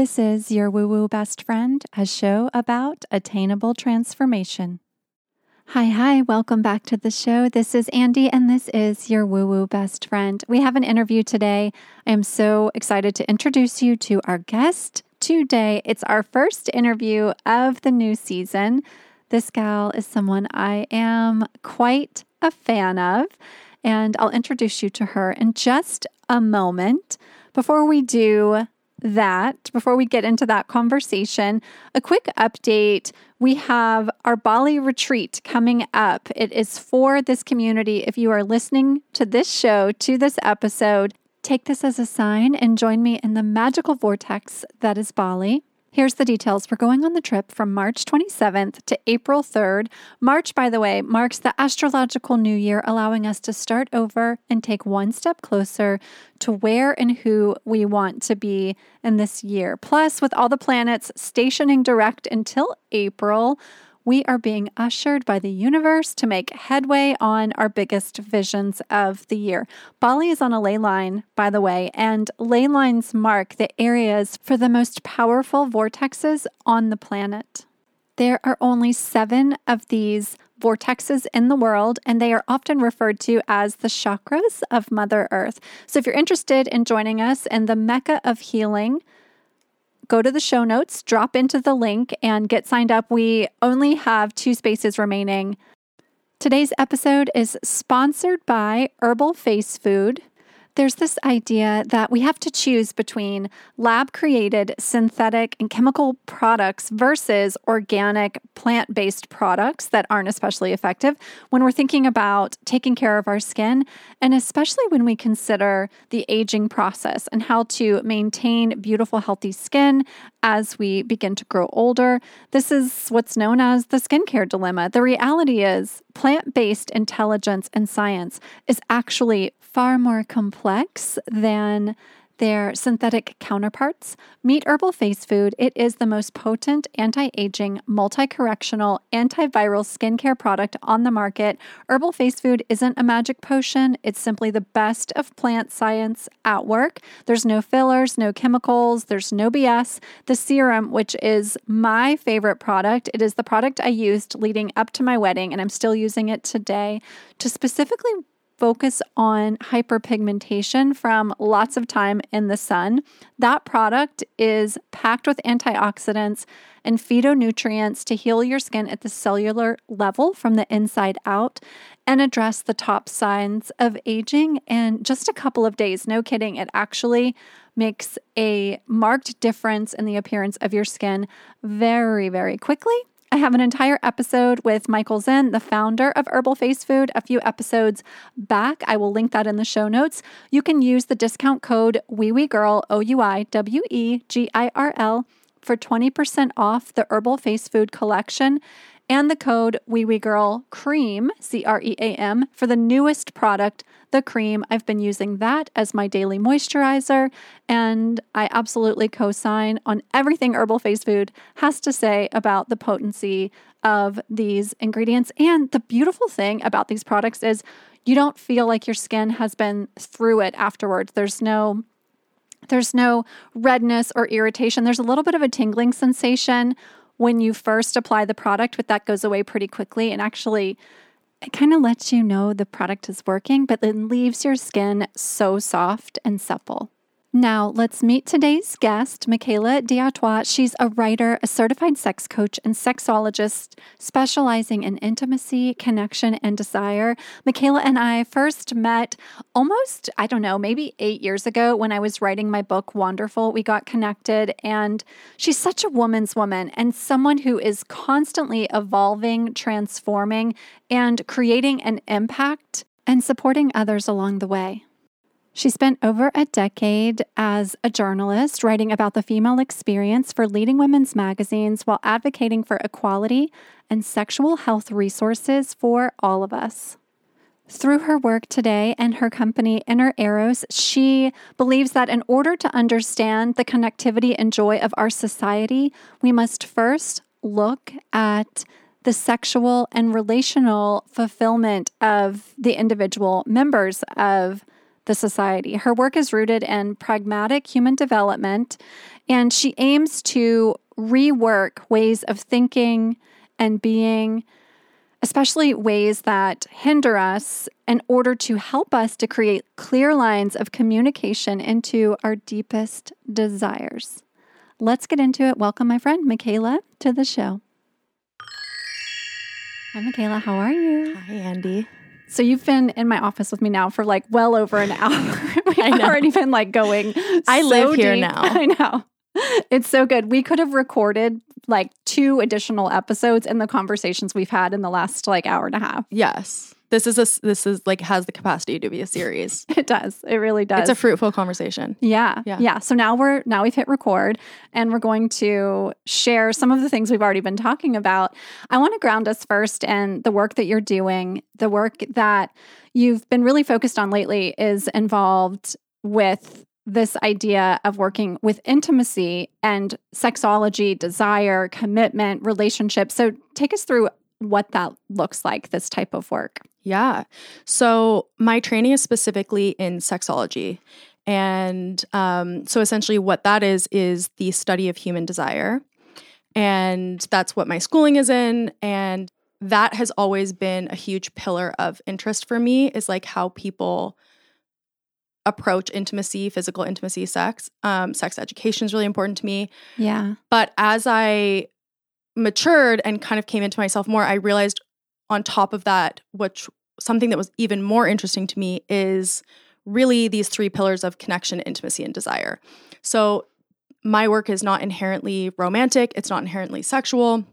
This is your Woo Woo Best Friend, a show about attainable transformation. Hi, hi, welcome back to the show. This is Andy, and this is your Woo Woo Best Friend. We have an interview today. I am so excited to introduce you to our guest today. It's our first interview of the new season. This gal is someone I am quite a fan of, and I'll introduce you to her in just a moment. Before we do that, before we get into that conversation, a quick update. We have our Bali retreat coming up. It is for this community. If you are listening to this show, to this episode, take this as a sign and join me in the magical vortex that is Bali. Here's the details. We're going on the trip from March 27th to April 3rd. March, by the way, marks the astrological new year, allowing us to start over and take one step closer to where and who we want to be in this year. Plus, with all the planets stationing direct until April, we are being ushered by the universe to make headway on our biggest visions of the year. Bali is on a ley line, by the way, and ley lines mark the areas for the most powerful vortexes on the planet. There are only seven of these vortexes in the world, and they are often referred to as the chakras of Mother Earth. So, if you're interested in joining us in the Mecca of Healing, go to the show notes, drop into the link, and get signed up. We only have two spaces remaining. Today's episode is sponsored by Herbal Face Food there's this idea that we have to choose between lab created synthetic and chemical products versus organic plant based products that aren't especially effective when we're thinking about taking care of our skin, and especially when we consider the aging process and how to maintain beautiful, healthy skin as we begin to grow older. This is what's known as the skincare dilemma. The reality is, plant based intelligence and science is actually far more complex than their synthetic counterparts. Meet Herbal Face Food. It is the most potent anti aging, multi correctional, antiviral skincare product on the market. Herbal Face Food isn't a magic potion, it's simply the best of plant science at work. There's no fillers, no chemicals, there's no BS. The serum, which is my favorite product, it is the product I used leading up to my wedding, and I'm still using it today to specifically focus on hyperpigmentation from lots of time in the sun. That product is packed with antioxidants and phytonutrients to heal your skin at the cellular level from the inside out and address the top signs of aging in just a couple of days. No kidding, it actually makes a marked difference in the appearance of your skin very, very quickly. I have an entire episode with Michael Zen, the founder of Herbal Face Food, a few episodes back. I will link that in the show notes. You can use the discount code OuiWeGirl, O U I W E G I R L, for 20% off the Herbal Face Food collection and the code OuiWeGirl Cream, C R E A M, for the newest product, the cream. I've been using that as my daily moisturizer, and I absolutely co sign on everything Herbal Face Food has to say about the potency of these ingredients. And the beautiful thing about these products is you don't feel like your skin has been through it afterwards. There's no there's no redness or irritation. There's a little bit of a tingling sensation when you first apply the product, but that goes away pretty quickly. And actually, it kind of lets you know the product is working, but then leaves your skin so soft and supple. Now, let's meet today's guest, Michaela D'Artois. She's a writer, a certified sex coach, and sexologist specializing in intimacy, connection, and desire. Michaela and I first met almost, I don't know, maybe eight years ago when I was writing my book, Wonderful. We got connected, and she's such a woman's woman and someone who is constantly evolving, transforming, and creating an impact and supporting others along the way. She spent over a decade as a journalist writing about the female experience for leading women's magazines while advocating for equality and sexual health resources for all of us. Through her work today and her company Inner Arrows, she believes that in order to understand the connectivity and joy of our society, we must first look at the sexual and relational fulfillment of the individual members of the society. Her work is rooted in pragmatic human development, and she aims to rework ways of thinking and being, especially ways that hinder us, in order to help us to create clear lines of communication into our deepest desires. Let's get into it. Welcome, my friend Michaela, to the show. Hi, Michaela. How are you? Hi, Andy. So you've been in my office with me now for like well over an hour. We've already been like going. I so live here deep. now. I know. It's so good. We could have recorded like two additional episodes in the conversations we've had in the last like hour and a half. Yes. This is a this is like has the capacity to be a series. It does. It really does. It's a fruitful conversation. Yeah, Yeah. yeah. So now we're now we've hit record and we're going to share some of the things we've already been talking about. I want to ground us first in the work that you're doing. The work that you've been really focused on lately is involved with this idea of working with intimacy and sexology, desire, commitment, relationship. So take us through what that looks like, this type of work. Yeah. So my training is specifically in sexology. And um, so essentially, what that is, is the study of human desire. And that's what my schooling is in. And that has always been a huge pillar of interest for me, is like how people approach intimacy, physical intimacy, sex. Um, sex education is really important to me. Yeah. But as I matured and kind of came into myself more, I realized on top of that, which something that was even more interesting to me is really these three pillars of connection, intimacy, and desire. So my work is not inherently romantic, it's not inherently sexual.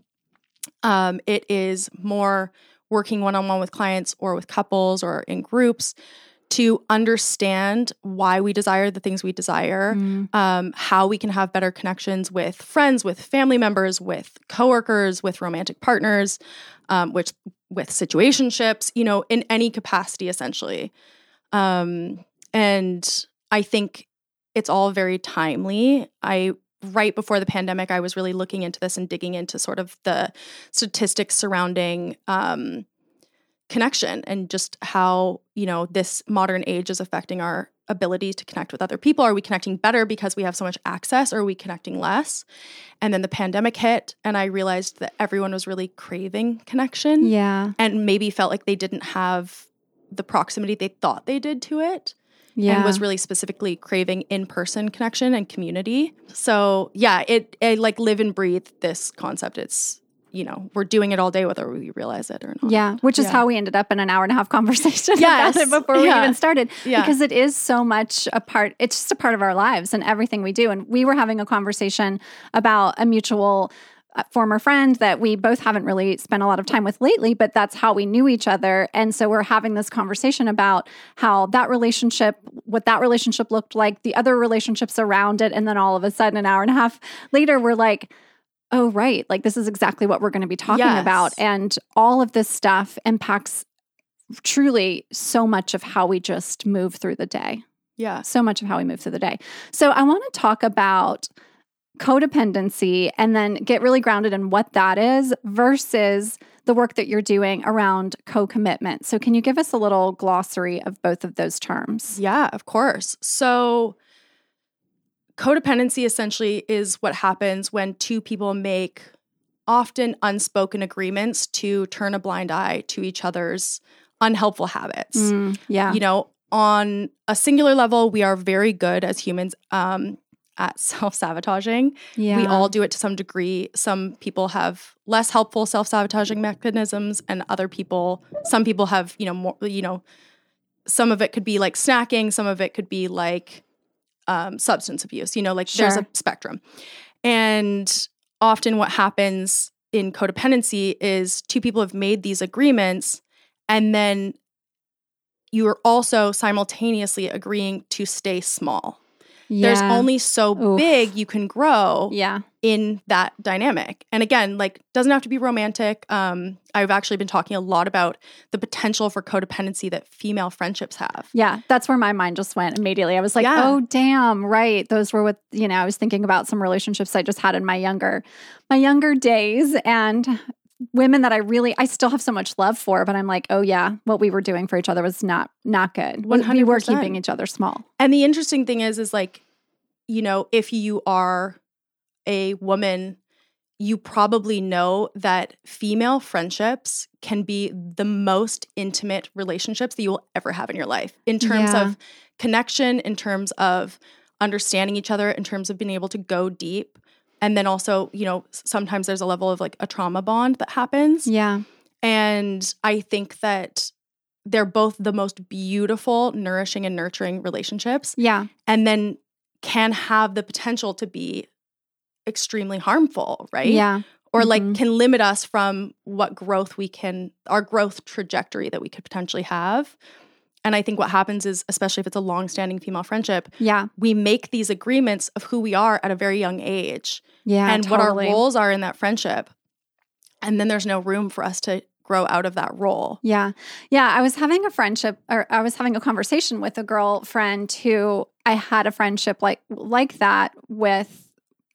Um, it is more working one on one with clients or with couples or in groups to understand why we desire the things we desire, Mm. um, how we can have better connections with friends, with family members, with coworkers, with romantic partners, um, which with situationships, you know, in any capacity, essentially. Um, and I think it's all very timely. I right before the pandemic, I was really looking into this and digging into sort of the statistics surrounding um, connection and just how you know this modern age is affecting our ability to connect with other people. Are we connecting better because we have so much access or are we connecting less? And then the pandemic hit and i realized that everyone was really craving connection. Yeah. and maybe felt like they didn't have the proximity they thought they did to it Yeah. and was really specifically craving in-person connection and community. So yeah it, it like live and breathe this concept. It's you know we're doing it all day whether we realize it or not Yeah, which is Yeah. how we ended up in an hour and a half conversation Yes. about it before we even started. Yeah. Because it is so much a part, it's just a part of our lives and everything we do. And we were having a conversation about a mutual uh, former friend that we both haven't really spent a lot of time with lately, but that's how we knew each other. And so we're having this conversation about how that relationship, what that relationship looked like, the other relationships around it. And then all of a sudden, an hour and a half later, we're like, oh, right. Like, this is exactly what we're going to be talking Yes. about. And all of this stuff impacts truly so much of how we just move through the day. yeah So much of how we move through the day. So, I want to talk about codependency and then get really grounded in what that is versus the work that you're doing around co commitment. So, can you give us a little glossary of both of those terms? Yeah, of course. So, codependency essentially is what happens when two people make often unspoken agreements to turn a blind eye to each other's unhelpful habits. Mm, yeah. You know, on a singular level, we are very good as humans um, at self sabotaging. yeah. We all do it to some degree. Some people have less helpful self sabotaging mechanisms, and other people, some people have, you know, more, you know, some of it could be like snacking, some of it could be like um, substance abuse. You know, like there's a spectrum. And often what happens in codependency is two people have made these agreements, and then you are also simultaneously agreeing to stay small. There's only so Oof. big you can grow yeah. in that dynamic. And again, like doesn't have to be romantic. Um, I've actually been talking a lot about the potential for codependency that female friendships have. Yeah, that's where my mind just went immediately. I was like, Yeah. "Oh, damn, right." Those were with, you know, I was thinking about some relationships I just had in my younger my younger days and women that I really I still have so much love for, but I'm like, oh yeah, what we were doing for each other was not not good. We- We were keeping each other small. And the interesting thing is, is like, you know, if you are a woman, you probably know that female friendships can be the most intimate relationships that you will ever have in your life in terms Yeah. of connection, in terms of understanding each other, in terms of being able to go deep. And then also, you know, sometimes there's a level of like a trauma bond that happens. Yeah. And I think that they're both the most beautiful, nourishing, and nurturing relationships Yeah. and then can have the potential to be extremely harmful, right? Yeah. Or like Mhm. can limit us from what growth we can, our growth trajectory that we could potentially have. And I think what happens is, especially if it's a long-standing female friendship, Yeah. we make these agreements of who we are at a very young age Yeah. and what our roles are in that friendship. And then there's no room for us to grow out of that role. Yeah. Yeah. I was having a friendship or I was having a conversation with a girlfriend who I had a friendship like like that with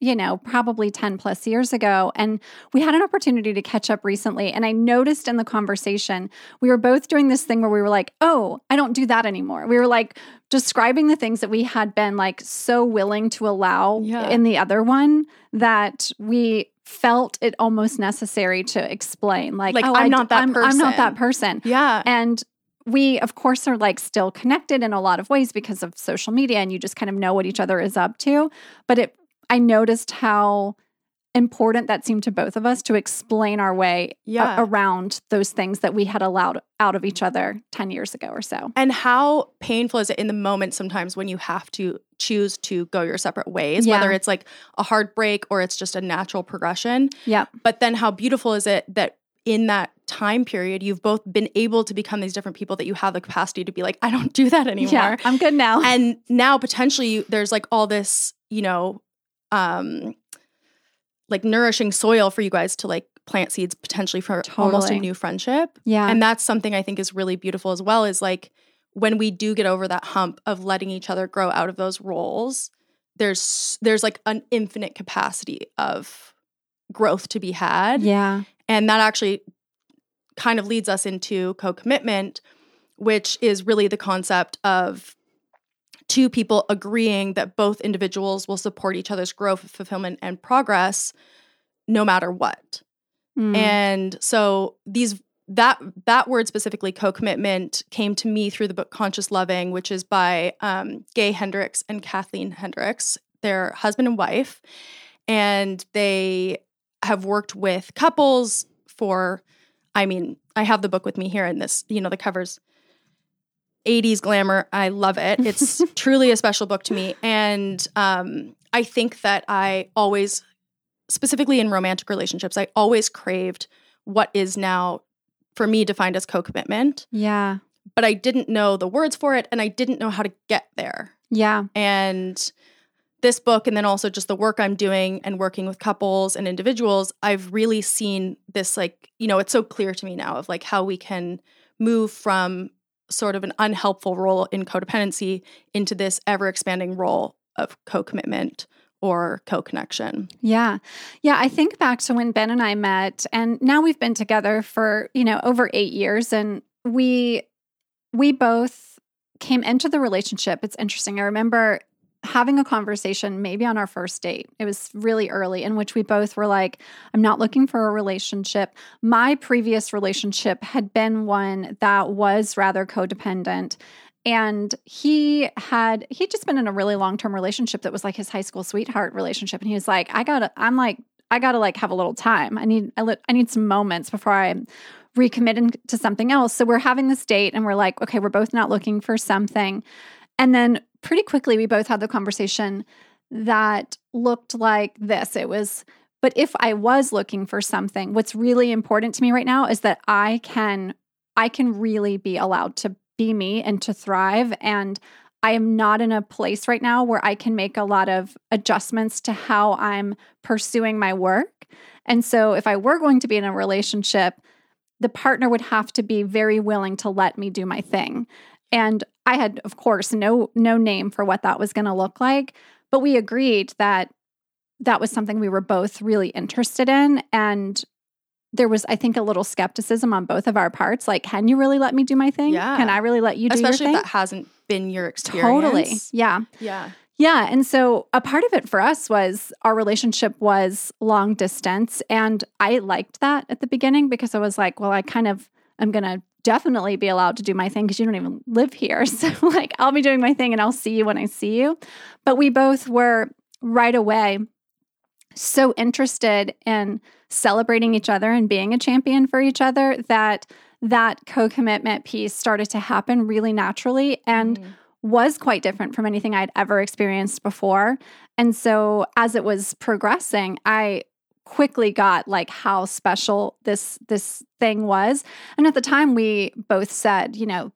you know, probably 10 plus years ago. And we had an opportunity to catch up recently. And I noticed in the conversation, we were both doing this thing where we were like, oh, I don't do that anymore. We were like describing the things that we had been like so willing to allow Yeah. in the other one that we felt it almost necessary to explain. Like, Like, oh, I'm I not that I'm, I'm not that person. person. Yeah. And we, of course, are like still connected in a lot of ways because of social media and you just kind of know what each other is up to. But it, I noticed how important that seemed to both of us to explain our way a- around those things that we had allowed out of each other 10 years ago or so. And how painful is it in the moment sometimes when you have to choose to go your separate ways, Yeah. whether it's like a heartbreak or it's just a natural progression? Yeah. But then how beautiful is it that in that time period, you've both been able to become these different people that you have the capacity to be like, I don't do that anymore. Yeah. I'm good now. And now potentially you- there's like all this, you know, um, like nourishing soil for you guys to like plant seeds potentially for almost a new friendship. yeah. And that's something I think is really beautiful as well is like when we do get over that hump of letting each other grow out of those roles, there's there's like an infinite capacity of growth to be had. yeah. And that actually kind of leads us into co-commitment, which is really the concept of two people agreeing that both individuals will support each other's growth, fulfillment, and progress no matter what. Mm. And so these that that word specifically co-commitment came to me through the book Conscious Loving, which is by um, Gay Hendricks and Kathleen Hendricks. They're husband and wife, and they have worked with couples for. I mean, I have the book with me here, and this, you know, the covers 80s glamour. I love it. It's truly a special book to me. And um, I think that I always, specifically in romantic relationships, I always craved what is now for me defined as co commitment, yeah. but I didn't know the words for it and I didn't know how to get there. Yeah. And this book, and then also just the work I'm doing and working with couples and individuals, I've really seen this like, you know, it's so clear to me now of like how we can move from sort of an unhelpful role in codependency into this ever expanding role of co commitment or co connection. Yeah. Yeah. I think back to when Ben and I met, and now we've been together for, you know, over eight years. And we, we both came into the relationship. It's interesting. I remember having a conversation maybe on our first date. It was really early, in which we both were like, I'm not looking for a relationship. My previous relationship had been one that was rather codependent. And he had he'd just been in a really long-term relationship that was like his high school sweetheart relationship. And he was like, I gotta, I'm like, I gotta like have a little time. I need I, li- I need some moments before I recommit to something else. So we're having this date and we're like, okay, we're both not looking for something. And then pretty quickly we both had the conversation that looked like this. It was, but if I was looking for something, what's really important to me right now is that I can I can really be allowed to be me and to thrive and I am not in a place right now where I can make a lot of adjustments to how I'm pursuing my work. And so if I were going to be in a relationship, the partner would have to be very willing to let me do my thing. And I had of course no no name for what that was going to look like, but we agreed that that was something we were both really interested in and there was, I think, a little skepticism on both of our parts. Like, can you really let me do my thing? Yeah. Can I really let you do Especially your if thing? that hasn't been your experience. Totally. Yeah. Yeah. Yeah. And so a part of it for us was our relationship was long distance. And I liked that at the beginning because I was like, well, I kind of am going to definitely be allowed to do my thing because you don't even live here. So, like, I'll be doing my thing and I'll see you when I see you. But we both were right away so interested in celebrating each other and being a champion for each other that that co-commitment piece started to happen really naturally and Mhm. was quite different from anything I'd ever experienced before. And so as it was progressing, I quickly got like how special this this thing was. And at the time we both said, you know,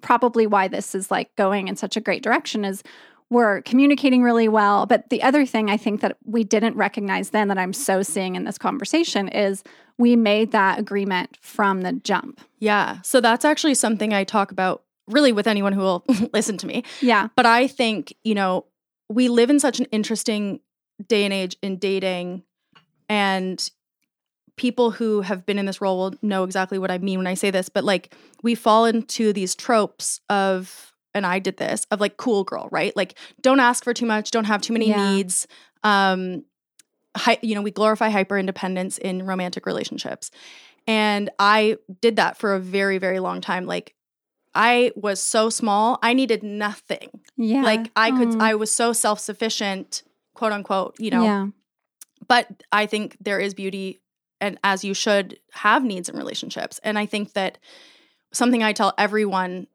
probably why this is like going in such a great direction is we're communicating really well. But the other thing I think that we didn't recognize then that I'm so seeing in this conversation is we made that agreement from the jump. Yeah. So that's actually something I talk about really with anyone who will listen to me. Yeah. But I think, you know, we live in such an interesting day and age in dating, and people who have been in this role will know exactly what I mean when I say this. But like, we fall into these tropes of, and I did this, of like cool girl, right? Like, don't ask for too much, don't have too many Yeah. needs. Um, hi, you know, we glorify hyper independence in romantic relationships. And I did that for a very, very long time. Like, I was so small, I needed nothing. Yeah. Like I could, Mm. I was so self sufficient, quote unquote, you know. Yeah. But I think there is beauty, and as you should have needs in relationships. And I think that something I tell everyone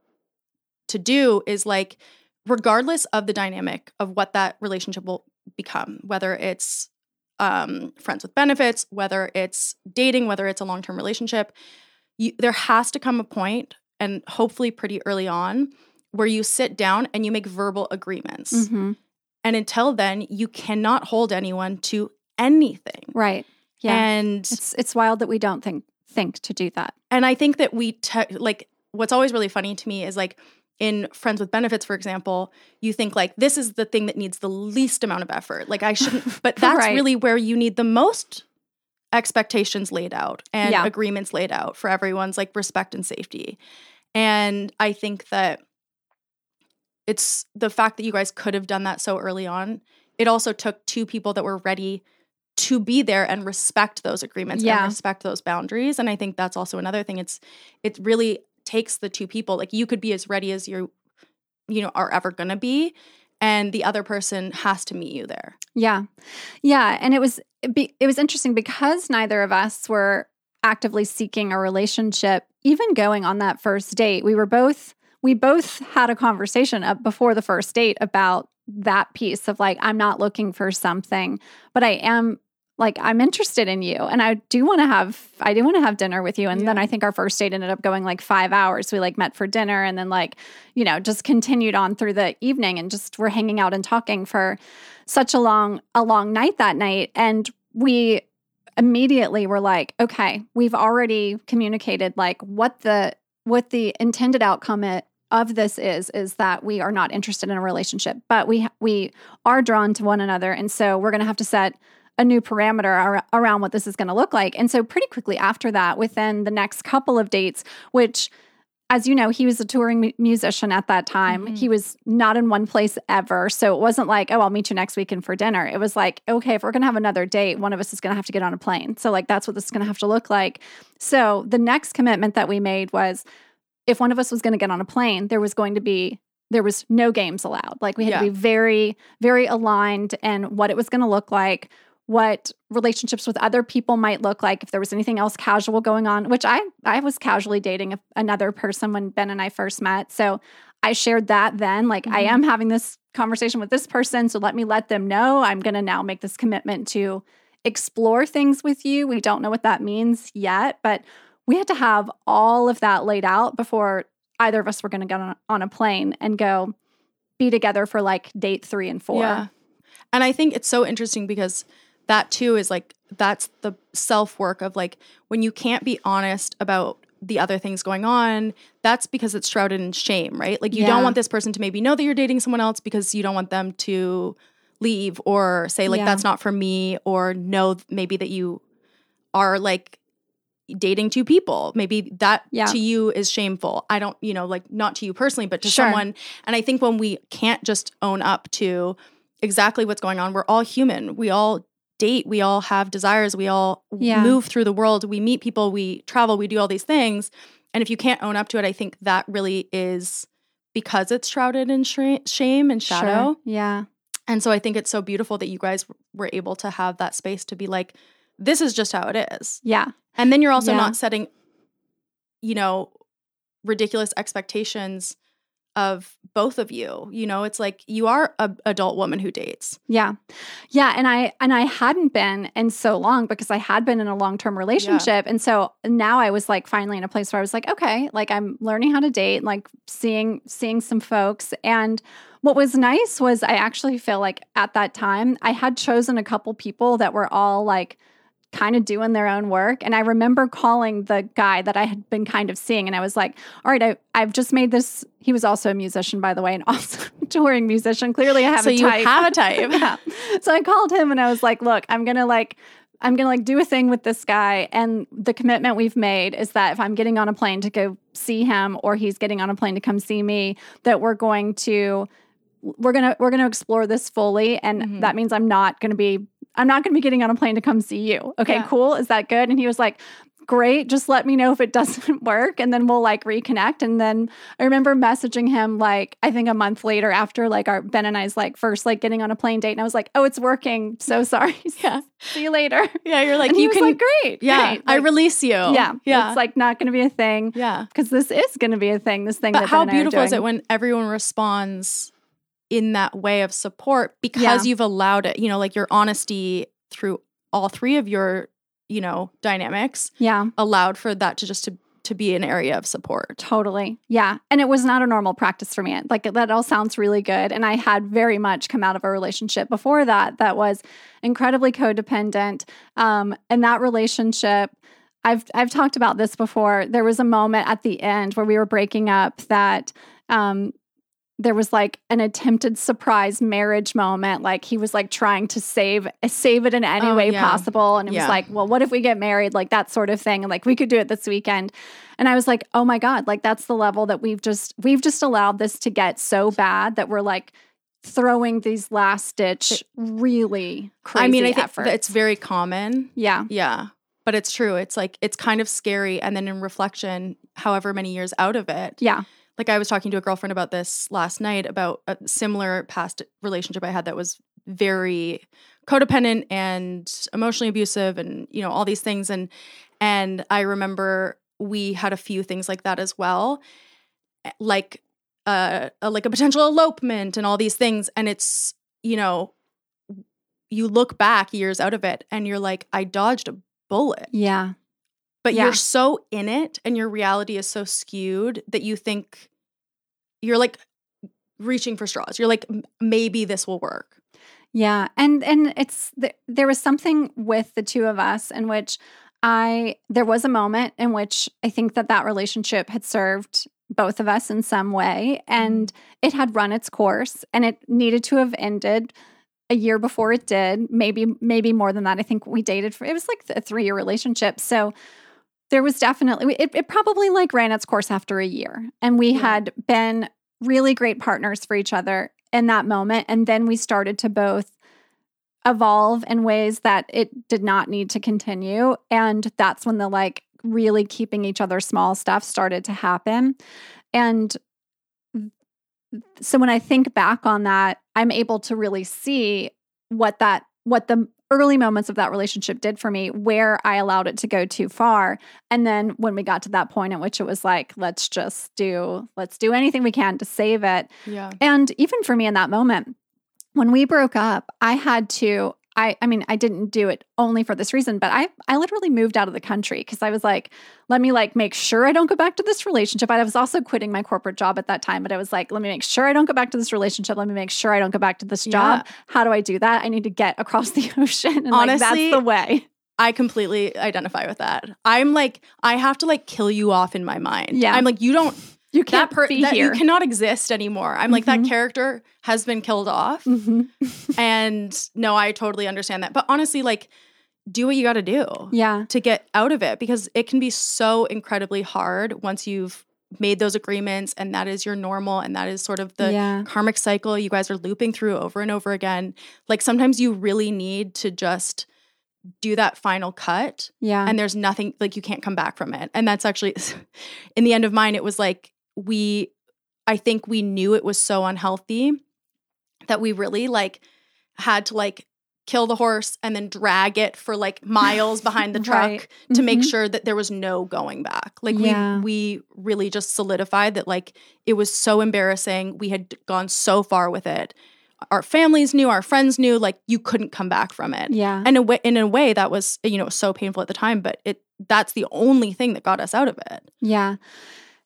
to do is like, regardless of the dynamic of what that relationship will become, whether it's um, friends with benefits, whether it's dating, whether it's a long term relationship, you, there has to come a point, and hopefully pretty early on, where you sit down and you make verbal agreements. Mhm. And until then, you cannot hold anyone to anything. Right. Yeah. And it's it's wild that we don't think think to do that. and I think that we te- like what's always really funny to me is like in friends with benefits for example, you think like this is the thing that needs the least amount of effort. Like I shouldn't but that's Right. really where you need the most expectations laid out and Yeah. agreements laid out for everyone's like respect and safety. And I think that it's the fact that you guys could have done that so early on. It also took two people that were ready to be there and respect those agreements Yeah. and respect those boundaries. And I think that's also another thing. It's it really takes the two people. Like you could be as ready as you you know are ever gonna be, and the other person has to meet you there. Yeah. Yeah, and it was it was interesting because neither of us were actively seeking a relationship even going on that first date. We were both we both had a conversation up before the first date about that piece of like I'm not looking for something, but I am like I'm interested in you and I do want to have I do want to have dinner with you and then I think our first date ended up going like 5 hours. We like met for dinner and then like you know just continued on through the evening and just were hanging out and talking for such a long a long night that night and we immediately were like okay we've already communicated like what the what the intended outcome it, of this is is that we are not interested in a relationship but we we are drawn to one another and so we're going to have to set a new parameter ar- around what this is going to look like and so pretty quickly after that within the next couple of dates which as you know, he was a touring mu- musician at that time. Mhm. He was not in one place ever. So it wasn't like, oh, I'll meet you next weekend for dinner. It was like, okay, if we're going to have another date, one of us is going to have to get on a plane. So, like, that's what this is going to have to look like. So, the next commitment that we made was if one of us was going to get on a plane, there was going to be there was no games allowed. Like we had to be very, very aligned in what it was going to look like, what relationships with other people might look like if there was anything else casual going on which i i was casually dating a, another person when ben and i first met so i shared that then like i Mhm. am having this conversation with this person so let me let them know i'm going to now make this commitment to explore things with you we don't know what that means yet but we had to have all of that laid out before either of us were going to get on, on a plane and go be together for like date three and four Yeah. And I think it's so interesting because that too is like that's the self work of like when you can't be honest about the other things going on, that's because it's shrouded in shame, right? Like you Yeah. don't want this person to maybe know that you're dating someone else because you don't want them to leave or say like Yeah. that's not for me or know maybe that you are like dating two people. Maybe that Yeah. to you is shameful. I don't, you know, like not to you personally, but to Sure. someone. And I think when we can't just own up to exactly what's going on, we're all human. We all date, we all have desires, we all Yeah. move through the world, we meet people, we travel, we do all these things. And if you can't own up to it, I think that really is because it's shrouded in shra- shame and shadow. Sure. Yeah. And so I think it's so beautiful that you guys were able to have that space to be like, this is just how it is. Yeah. And then you're also Yeah. not setting, you know, ridiculous expectations of both of you. You know, it's like you are a adult woman who dates. Yeah. Yeah, and I and I hadn't been in so long because I had been in a long-term relationship. And so now I was like finally in a place where I was like, okay, like I'm learning how to date, like seeing seeing some folks and what was nice was I actually feel like at that time I had chosen a couple people that were all like kind of doing their own work. And I remember calling the guy that I had been kind of seeing, and I was like, all right, I, I've just made this. He was also a musician, by the way, and also a touring musician. Clearly, I have so a you type. have a type. yeah. So I called him and I was like, look, I'm going to like, I'm going to like do a thing with this guy. And the commitment we've made is that if I'm getting on a plane to go see him or he's getting on a plane to come see me, that we're going to, we're going to, we're going to explore this fully. And Mhm. that means I'm not going to be, I'm not going to be getting on a plane to come see you. Okay, Yeah. cool. Is that good? And he was like, great. Just let me know if it doesn't work and then we'll like reconnect. And then I remember messaging him like, I think a month later after like our Ben and I's like first like getting on a plane date. And I was like, oh, it's working. So sorry. Yeah. See you later. Yeah, you're like and he you was can like, great. Yeah, great. I release you. yeah. Yeah. It's like not going to be a thing yeah. because this is going to be a thing. This thing But that how Ben and I are beautiful is it when everyone responds in that way of support because Yeah. you've allowed it, you know, like your honesty through all three of your, you know, dynamics Yeah. allowed for that to just to to be an area of support. Totally. Yeah. And it was not a normal practice for me. Like that all sounds really good. And I had very much come out of a relationship before that that was incredibly codependent. Um, and that relationship, I've I've talked about this before. There was a moment at the end where we were breaking up that um there was like an attempted surprise marriage moment like he was like trying to save save it in any Oh, way yeah. possible and it Yeah. was like well what if we get married like that sort of thing and like we could do it this weekend and i was like oh my god like that's the level that we've just we've just allowed this to get so bad that we're like throwing these last ditch really crazy I mean, I efforts. it's very common. yeah Yeah. But it's true. It's like it's kind of scary and then in reflection, however many years out of it, yeah like I was talking to a girlfriend about this last night about a similar past relationship I had that was very codependent and emotionally abusive and you know all these things. And and I remember we had a few things like that as well eh, like uh a, like a potential elopement and all these things. And it's you know you look back years out of it and you're like I dodged a bullet. Yeah but Yeah. you're so in it and your reality is so skewed that you think you're like reaching for straws. You're like, maybe this will work. Yeah, and and it's th- there was something with the two of us in which I there was a moment in which I think that that relationship had served both of us in some way and mm-hmm. it had run its course and it needed to have ended a year before it did maybe maybe more than that i think we dated for it was like a three year relationship so there was definitely it, it probably like ran its course after a year and we Yeah. had been really great partners for each other in that moment and then we started to both evolve in ways that it did not need to continue and that's when the like really keeping each other small stuff started to happen and so when i think back on that i'm able to really see what that what the early moments of that relationship did for me where i allowed it to go too far and then when we got to that point at which it was like let's just do let's do anything we can to save it Yeah. and even for me in that moment, when we broke up, I had to I I mean, I didn't do it only for this reason, but I I literally moved out of the country because I was like, let me like make sure I don't go back to this relationship. I was also quitting my corporate job at that time, but I was like, let me make sure I don't go back to this relationship. Let me make sure I don't go back to this job. How do I do that? I need to get across the ocean. And like Honestly, that's the way. I completely identify with that. I'm like, I have to like kill you off in my mind. Yeah. I'm like, you don't, You can't that, per- be that you cannot exist anymore. I'm like, Mhm. that character has been killed off. Mhm. and no, I totally understand that. But honestly, like, do what you got to do Yeah. to get out of it because it can be so incredibly hard once you've made those agreements and that is your normal and that is sort of the yeah. karmic cycle you guys are looping through over and over again. Like sometimes you really need to just do that final cut Yeah. and there's nothing like you can't come back from it. And that's actually in the end of mine it was like we I think we knew it was so unhealthy that we really like had to like kill the horse and then drag it for like miles behind the truck Right. to make Mhm. sure that there was no going back. Like Yeah. we we really just solidified that like it was so embarrassing. We had gone so far with it. Our families knew, our friends knew, like you couldn't come back from it. Yeah. And a way, in a way that was you know so painful at the time, but it that's the only thing that got us out of it. Yeah.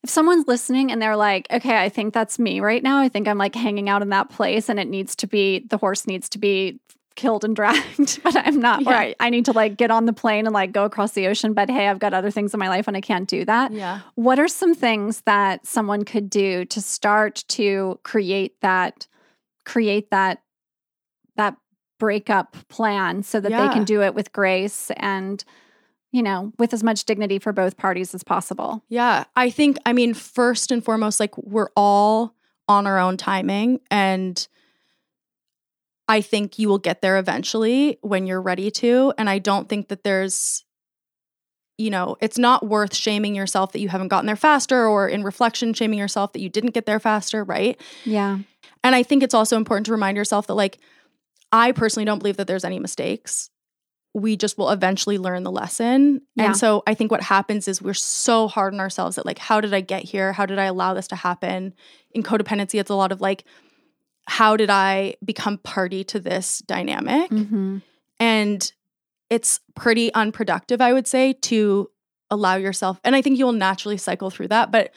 If someone's listening and they're like, okay, I think that's me right now. I think I'm like hanging out in that place and it needs to be, the horse needs to be killed and dragged, but I'm not, Yeah. I, I need to like get on the plane and like go across the ocean. But hey, I've got other things in my life and I can't do that. Yeah. What are some things that someone could do to start to create that, create that, that breakup plan so that they can do it with grace and, you know, with as much dignity for both parties as possible? Yeah. I think, I mean, first and foremost, like we're all on our own timing. And I think you will get there eventually when you're ready to. And I don't think that there's, you know, it's not worth shaming yourself that you haven't gotten there faster or in reflection, shaming yourself that you didn't get there faster, right? Yeah. And I think it's also important to remind yourself that, like, I personally don't believe that there's any mistakes. We just will eventually learn the lesson. Yeah. And so I think what happens is we're so hard on ourselves that, like, how did I get here? How did I allow this to happen? In codependency, it's a lot of like, how did I become party to this dynamic? Mm-hmm. And it's pretty unproductive, I would say, to allow yourself. And I think you'll naturally cycle through that, but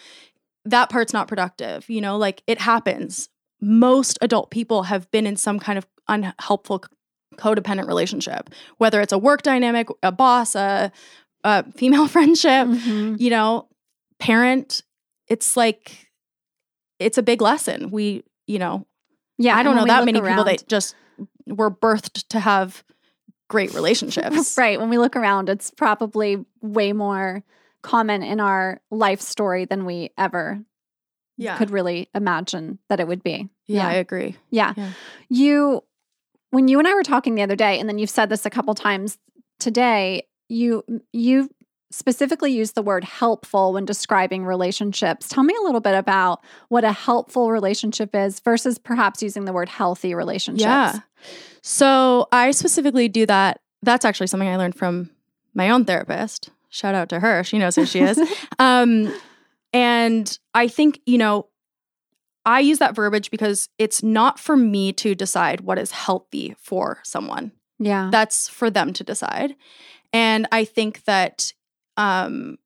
that part's not productive. You know, like it happens. Most adult people have been in some kind of unhelpful codependent relationship, whether it's a work dynamic, a boss, a, a female friendship, Mm-hmm. you know, parent. It's like, it's a big lesson. We, you know, Yeah, I don't know that many people that just were birthed to have great relationships. right. When we look around, it's probably way more common in our life story than we ever Yeah. could really imagine that it would be. yeah, Yeah. I agree. Yeah. Yeah. You, when you and I were talking the other day, and then you've said this a couple times today, you you specifically used the word helpful when describing relationships. Tell me a little bit about what a helpful relationship is versus perhaps using the word healthy relationships. Yeah. So I specifically do that. That's actually something I learned from my own therapist. Shout out to her. She knows who she is. um, and I think, you know, I use that verbiage because it's not for me to decide what is healthy for someone. Yeah. That's for them to decide. And I think that um,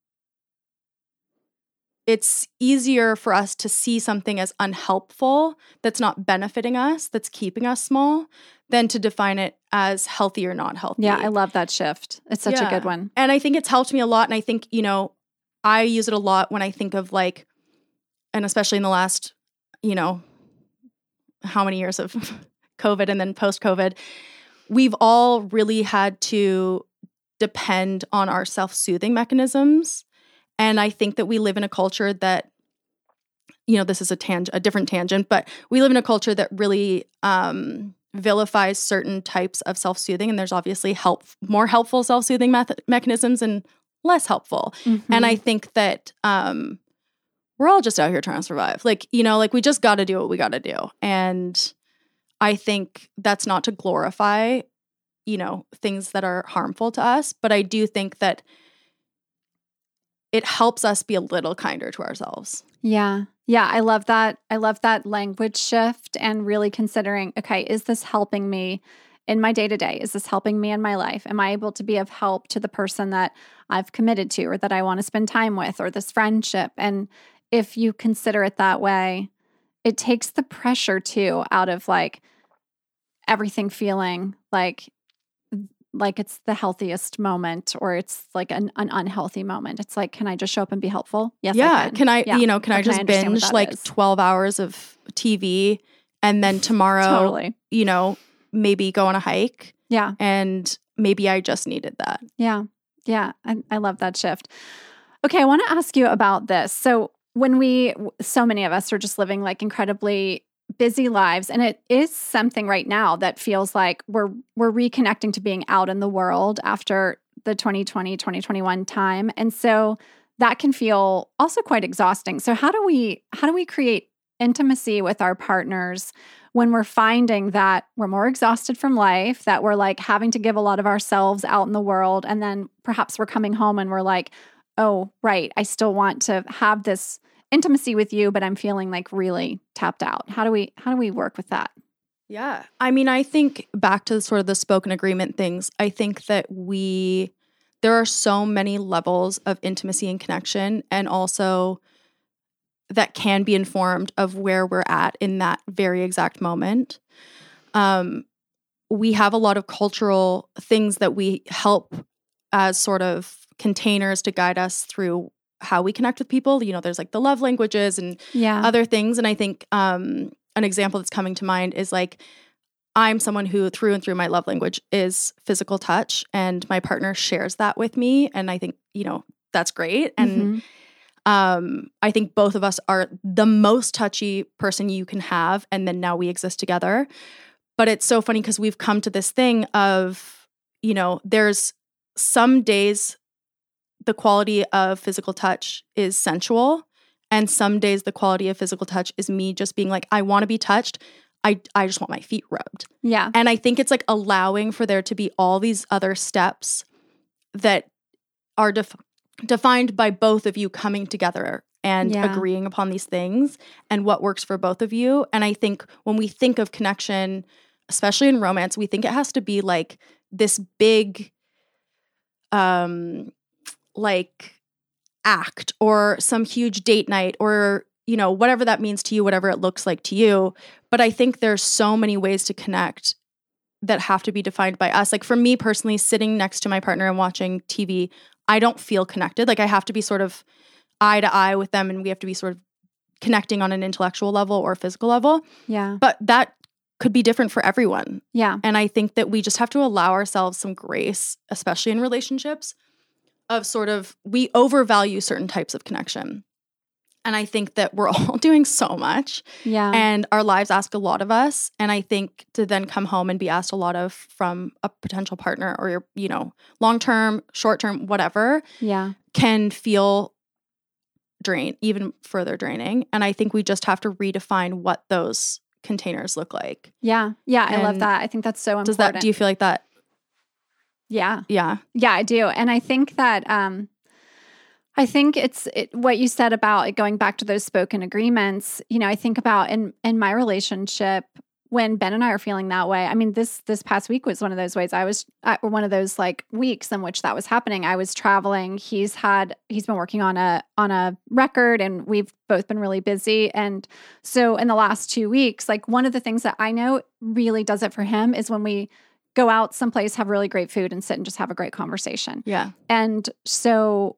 it's easier for us to see something as unhelpful that's not benefiting us, that's keeping us small, than to define it as healthy or not healthy. Yeah, I love that shift. It's such a good one. And I think it's helped me a lot. And I think, you know, I use it a lot when I think of like, and especially in the last, you know, how many years of COVID and then post COVID, we've all really had to depend on our self soothing mechanisms. And I think that we live in a culture that, you know, this is a tang- a different tangent, but we live in a culture that really um, vilifies certain types of self soothing. And there's obviously help, more helpful self soothing method- mechanisms and less helpful. And Mm-hmm. I think that um, we're all just out here trying to survive. Like, you know, like we just got to do what we got to do. And I think that's not to glorify, you know, things that are harmful to us, but I do think that it helps us be a little kinder to ourselves. Yeah. Yeah, I love that. I love that language shift and really considering, okay, is this helping me in my day to day? Is this helping me in my life? Am I able to be of help to the person that I've committed to or that I want to spend time with or this friendship? And if you consider it that way, it takes the pressure too out of like everything feeling like like it's the healthiest moment or it's like an, an unhealthy moment. It's like, can I just show up and be helpful? Yes, yeah. I can. I, Yeah. you know, can Or I can I just understand binge like is? 12 hours of TV and then tomorrow, Totally. you know, maybe go on a hike? Yeah. And maybe I just needed that. Yeah. Yeah. I, I love that shift. Okay. I want to ask you about this. So, when we, so many of us are just living like incredibly busy lives and it is something right now that feels like we're we're reconnecting to being out in the world after the 2020 2021 time and so that can feel also quite exhausting. So how do we how do we create intimacy with our partners when we're finding that we're more exhausted from life that we're like having to give a lot of ourselves out in the world and then perhaps we're coming home and we're like oh right i still want to have this intimacy with you but i'm feeling like really tapped out. How do we how do we work with that? Yeah. I mean i think back to sort of the spoken agreement things i think that we there are so many levels of intimacy and connection and also that can be informed of where we're at in that very exact moment. Um, we have a lot of cultural things that we help as sort of containers to guide us through how we connect with people. You know, there's like the love languages and yeah other things. And I think um, an example that's coming to mind is like I'm someone who through and through my love language is physical touch, and my partner shares that with me. And I think you know that's great. And Mhm. um, I think both of us are the most touchy person you can have, and then now we exist together. But it's so funny because we've come to this thing of, you know, there's some days the quality of physical touch is sensual, and some days the quality of physical touch is me just being like, I want to be touched. I, I just want my feet rubbed. yeah And I think it's like allowing for there to be all these other steps that are def- defined by both of you coming together and Yeah. agreeing upon these things and what works for both of you. And I think when we think of connection, especially in romance, we think it has to be like this big, um, like act or some huge date night or you know whatever that means to you whatever it looks like to you. But i think there's so many ways to connect that have to be defined by us. Like for me personally sitting next to my partner and watching tv i don't feel connected. Like i have to be sort of eye to eye with them and we have to be sort of connecting on an intellectual level or physical level. Yeah. But that could be different for everyone. Yeah. And I think that we just have to allow ourselves some grace, especially in relationships, of sort of we overvalue certain types of connection. And I think that we're all doing so much yeah and our lives ask a lot of us. And I think to then come home and be asked a lot of from a potential partner or your, you know, long term, short term, whatever, yeah can feel drain even further draining. And I think we just have to redefine what those containers look like. yeah yeah i love that i think that's so important Does that do you feel like that? Yeah Yeah. Yeah, I do. And I think that um I think it's it, what you said about it going back to those spoken agreements. You know, I think about in in my relationship when Ben and I are feeling that way. I mean, this this past week was one of those ways. I was uh, one of those like weeks in which that was happening. I was traveling. He's had he's been working on a on a record, and we've both been really busy. And so, in the last two weeks, like one of the things that I know really does it for him is when we go out someplace, have really great food, and sit and just have a great conversation. Yeah. And so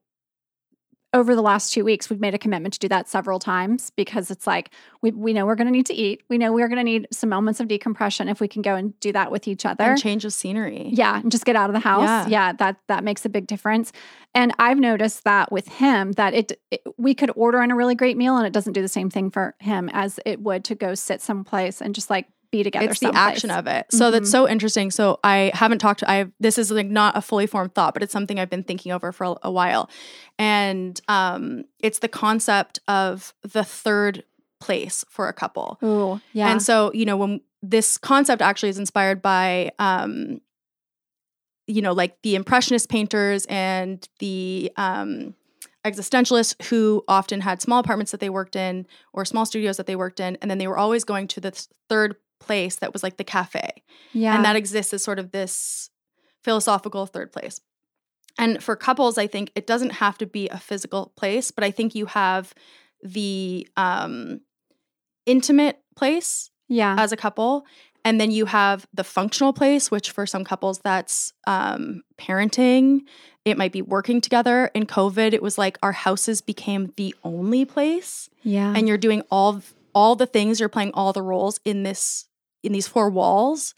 over the last two weeks, we've made a commitment to do that several times because it's like we, we know we're going to need to eat. We know we're going to need some moments of decompression if we can go and do that with each other. And change of scenery. Yeah, and just get out of the house. Yeah. Yeah. that that makes a big difference. And I've noticed that with him that it, it we could order in a really great meal and it doesn't do the same thing for him as it would to go sit someplace and just like be together. It's the action of it. So that's Mhm. so interesting. So I haven't talked to I this is like not a fully formed thought, but it's something I've been thinking over for a, a while. And um it's the concept of the third place for a couple. Ooh, yeah. And so, you know, when this concept actually is inspired by um you know, like the impressionist painters and the um existentialists who often had small apartments that they worked in or small studios that they worked in and then they were always going to this third place that was like the cafe. yeah. And that exists as sort of this philosophical third place. And for couples, I think it doesn't have to be a physical place, but I think you have the um, intimate place yeah. as a couple. And then you have the functional place, which for some couples, that's um, parenting. It might be working together. In COVID, it was like our houses became the only place yeah. and you're doing all all the things you're playing all the roles in this in these four walls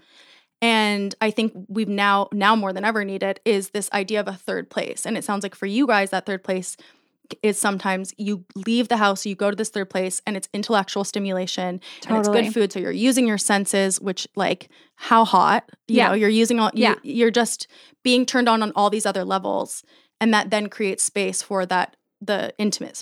And I think we've now now more than ever needed is this idea of a third place. And it sounds like for you guys that third place is sometimes you leave the house, you go to this third place, and it's intellectual stimulation and it's good food. So you're using your senses, which like how hot, you Yeah. know, you're using all, Yeah. you, you're just being turned on on all these other levels, and that then creates space for that the intimate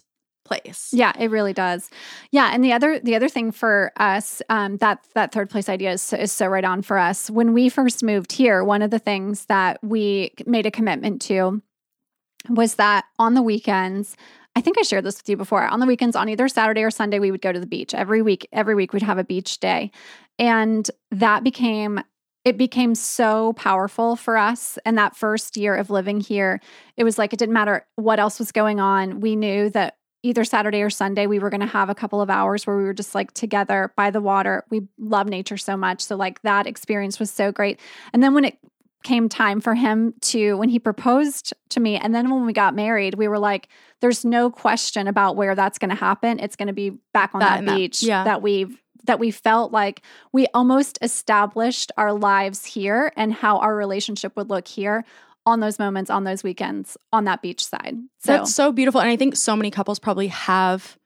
place. Yeah, it really does. Yeah, and the other the other thing for us um, that that third place idea is, is so right on for us. When we first moved here, one of the things that we made a commitment to was that on the weekends. I think I shared this with you before. On the weekends, on either Saturday or Sunday, we would go to the beach. Every week, every week we'd have a beach day. And that became it became so powerful for us. And that first year of living here, it was like it didn't matter what else was going on. We knew that either Saturday or Sunday, we were going to have a couple of hours where we were just like together by the water. We love nature so much. So, like, that experience was so great. And then when it came time for him to, when he proposed to me, and then when we got married, we were like, there's no question about where that's going to happen. It's going to be back on That that, and that- beach yeah. that we've that we felt like we almost established our lives here and how our relationship would look here on those moments on those weekends on that beach side. So That's so beautiful. And I think so many couples probably have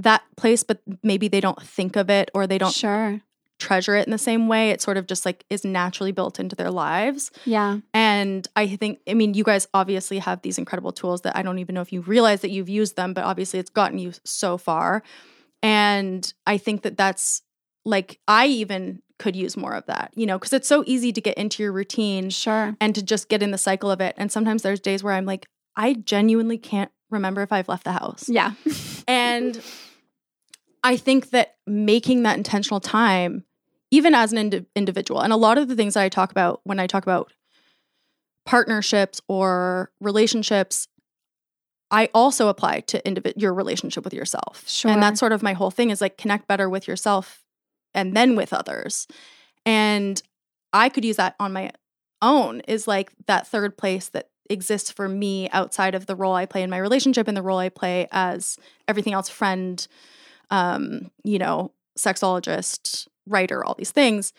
that place, but maybe they don't think of it or they don't sure. treasure it in the same way. It sort of just like is naturally built into their lives. Yeah. And I think, I mean, you guys obviously have these incredible tools that I don't even know if you realize that you've used them, but obviously it's gotten you so far. And I think that that's like, I even could use more of that, you know, because it's so easy to get into your routine Sure. and to just get in the cycle of it. And sometimes there's days where I'm like, I genuinely can't remember if I've left the house. Yeah. And I think that making that intentional time, even as an indi- individual, and a lot of the things that I talk about when I talk about partnerships or relationships, I also apply to individ- your relationship with yourself. Sure. And that's sort of my whole thing is like connect better with yourself and then with others. And I could use that on my own is like that third place that exists for me outside of the role I play in my relationship and the role I play as everything else friend, um, you know, sexologist, writer, all these things.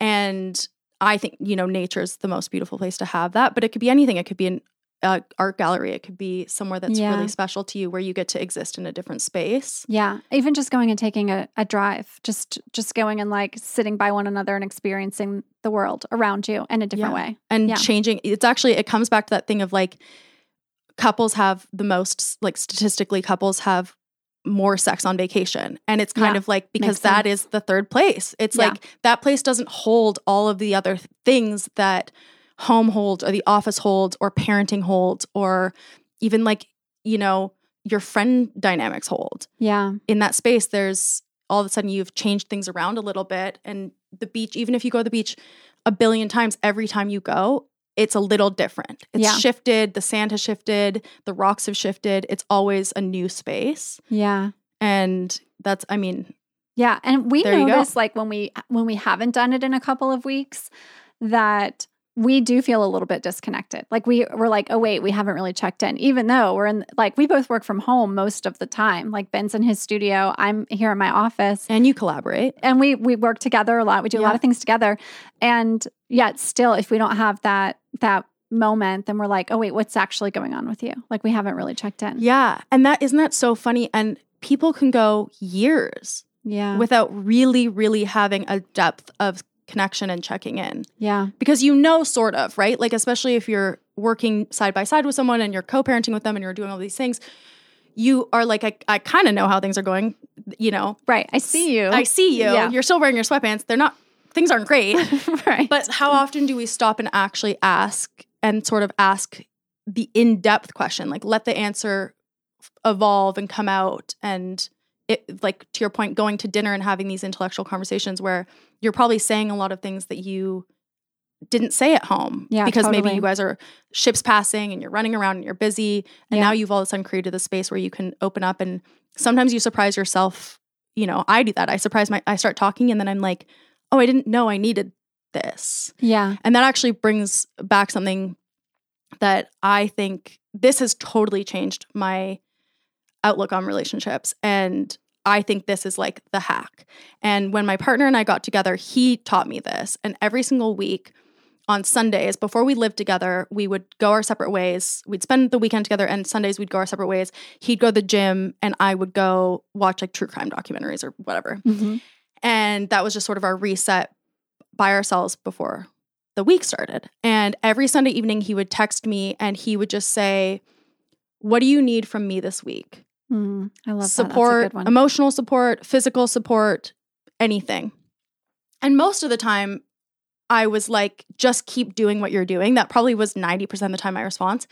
And I think, you know, nature is the most beautiful place to have that, but it could be anything. It could be an uh, art gallery. It could be somewhere that's Yeah. really special to you where you get to exist in a different space. Yeah. Even just going and taking a, a drive, just just going and like sitting by one another and experiencing the world around you in a different Yeah. way. and Yeah. changing it's actually it comes back to that thing of like couples have the most like statistically couples have more sex on vacation and it's kind Yeah. of like because that is the third place it's Yeah. like that place doesn't hold all of the other th- things that home holds or the office holds or parenting holds or even like you know your friend dynamics hold Yeah. in that space there's all of a sudden you've changed things around a little bit and the beach even if you go to the beach a billion times every time you go it's a little different it's Yeah. shifted the sand has shifted the rocks have shifted it's always a new space Yeah. and that's i mean Yeah, and we There you go. notice like when we when we haven't done it in a couple of weeks that we do feel a little bit disconnected. Like we we're like, oh wait, we haven't really checked in, even though we're in like we both work from home most of the time. Like Ben's in his studio, I'm here in my office, and you collaborate and we we work together a lot. We do a lot of things together, and yet still, if we don't have that that moment, then we're like, oh wait, what's actually going on with you? Like we haven't really checked in. yeah and that isn't that so funny and people can go years Yeah, without really really having a depth of connection and checking in yeah, because you know sort of right like especially if you're working side by side with someone and you're co-parenting with them and you're doing all these things you are like i, I kind of know how things are going you know right. I see you. i see you Yeah. you're still wearing your sweatpants they're not things aren't great right. but how often do we stop and actually ask and sort of ask the in-depth question like let the answer evolve and come out and it like to your point going to dinner and having these intellectual conversations where you're probably saying a lot of things that you didn't say at home Yeah, because maybe you guys are ships passing and you're running around and you're busy and Yeah. now you've all of a sudden created a space where you can open up and sometimes you surprise yourself you know i do that i surprise my i start talking and then i'm like oh i didn't know i needed this yeah. and that actually brings back something that I think this has totally changed my outlook on relationships. And I think this is like the hack. And when my partner and I got together, he taught me this. And every single week on Sundays, before we lived together, we would go our separate ways. We'd spend the weekend together, and Sundays we'd go our separate ways. He'd go to the gym, and I would go watch like true crime documentaries or whatever. Mhm. And that was just sort of our reset by ourselves before the week started. And every Sunday evening, he would text me and he would just say, What do you need from me this week? Mm, I love that. Support, good emotional support, physical support, anything. And most of the time, I was like, just keep doing what you're doing. That probably was 90% of the time my response.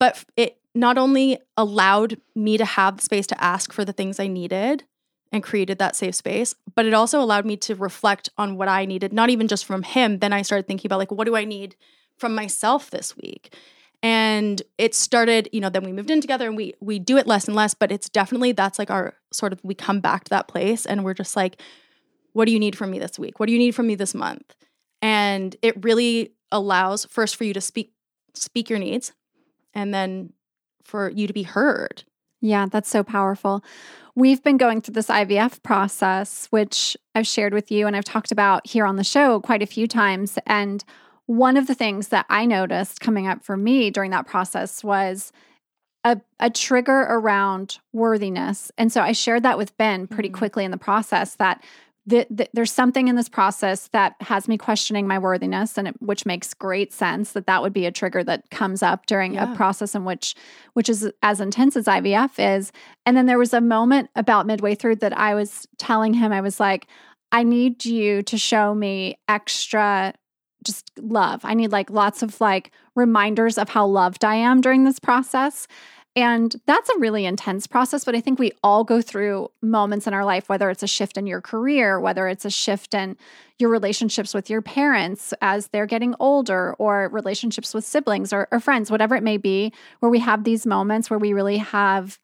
But it not only allowed me to have the space to ask for the things I needed and created that safe space, but it also allowed me to reflect on what I needed, not even just from him. Then I started thinking about like, what do I need from myself this week? And it started, you know, then we moved in together and we we do it less and less, but it's definitely that's like our sort of we come back to that place and we're just like, what do you need from me this week? What do you need from me this month? And it really allows first for you to speak speak your needs and then for you to be heard. Yeah, that's so powerful. We've been going through this IVF process, which I've shared with you and I've talked about here on the show quite a few times. And one of the things that I noticed coming up for me during that process was a, a trigger around worthiness. And so I shared that with Ben pretty Mhm. quickly in the process that th- th- there's something in this process that has me questioning my worthiness and it, which makes great sense that that would be a trigger that comes up during Yeah. a process in which which is as intense as IVF is and then there was a moment about midway through that I was telling him I was like I need you to show me extra just love. I need like lots of like reminders of how loved I am during this process. And that's a really intense process, but I think we all go through moments in our life, whether it's a shift in your career, whether it's a shift in your relationships with your parents as they're getting older, or relationships with siblings or, or friends, whatever it may be, where we have these moments where we really have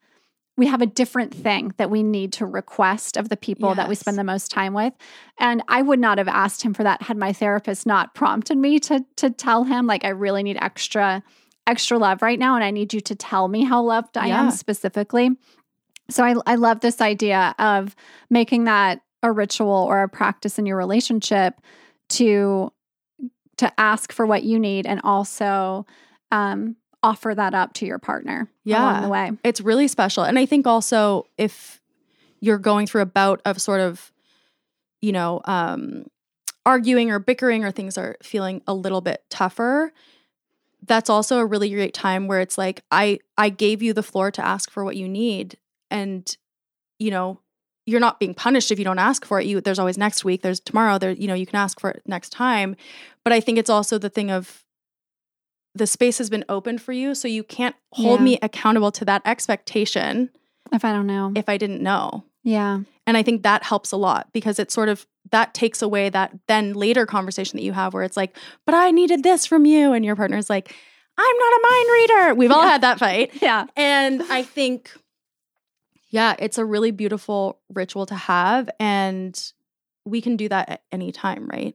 we have a different thing that we need to request of the people that we spend the most time with. And i would not have asked him for that had my therapist not prompted me to to tell him like i really need extra extra love right now and i need you to tell me how loved i am specifically. So I, I love this idea of making that a ritual or a practice in your relationship to to ask for what you need and also um, offer that up to your partner along Yeah. the way It's really special. And I think also if you're going through a bout of sort of, you know, um, arguing or bickering or things are feeling a little bit tougher, that's also a really great time where it's like I I gave you the floor to ask for what you need and you know you're not being punished if you don't ask for it you there's always next week there's tomorrow there you know you can ask for it next time but i think it's also the thing of the space has been opened for you so you can't hold Yeah. me accountable to that expectation if i don't know if i didn't know yeah and i think that helps a lot because it's sort of that takes away that then later conversation that you have where it's like but i needed this from you and your partner's like i'm not a mind reader we've all Yeah. had that fight yeah and I think, yeah, it's a really beautiful ritual to have. And we can do that at any time, right?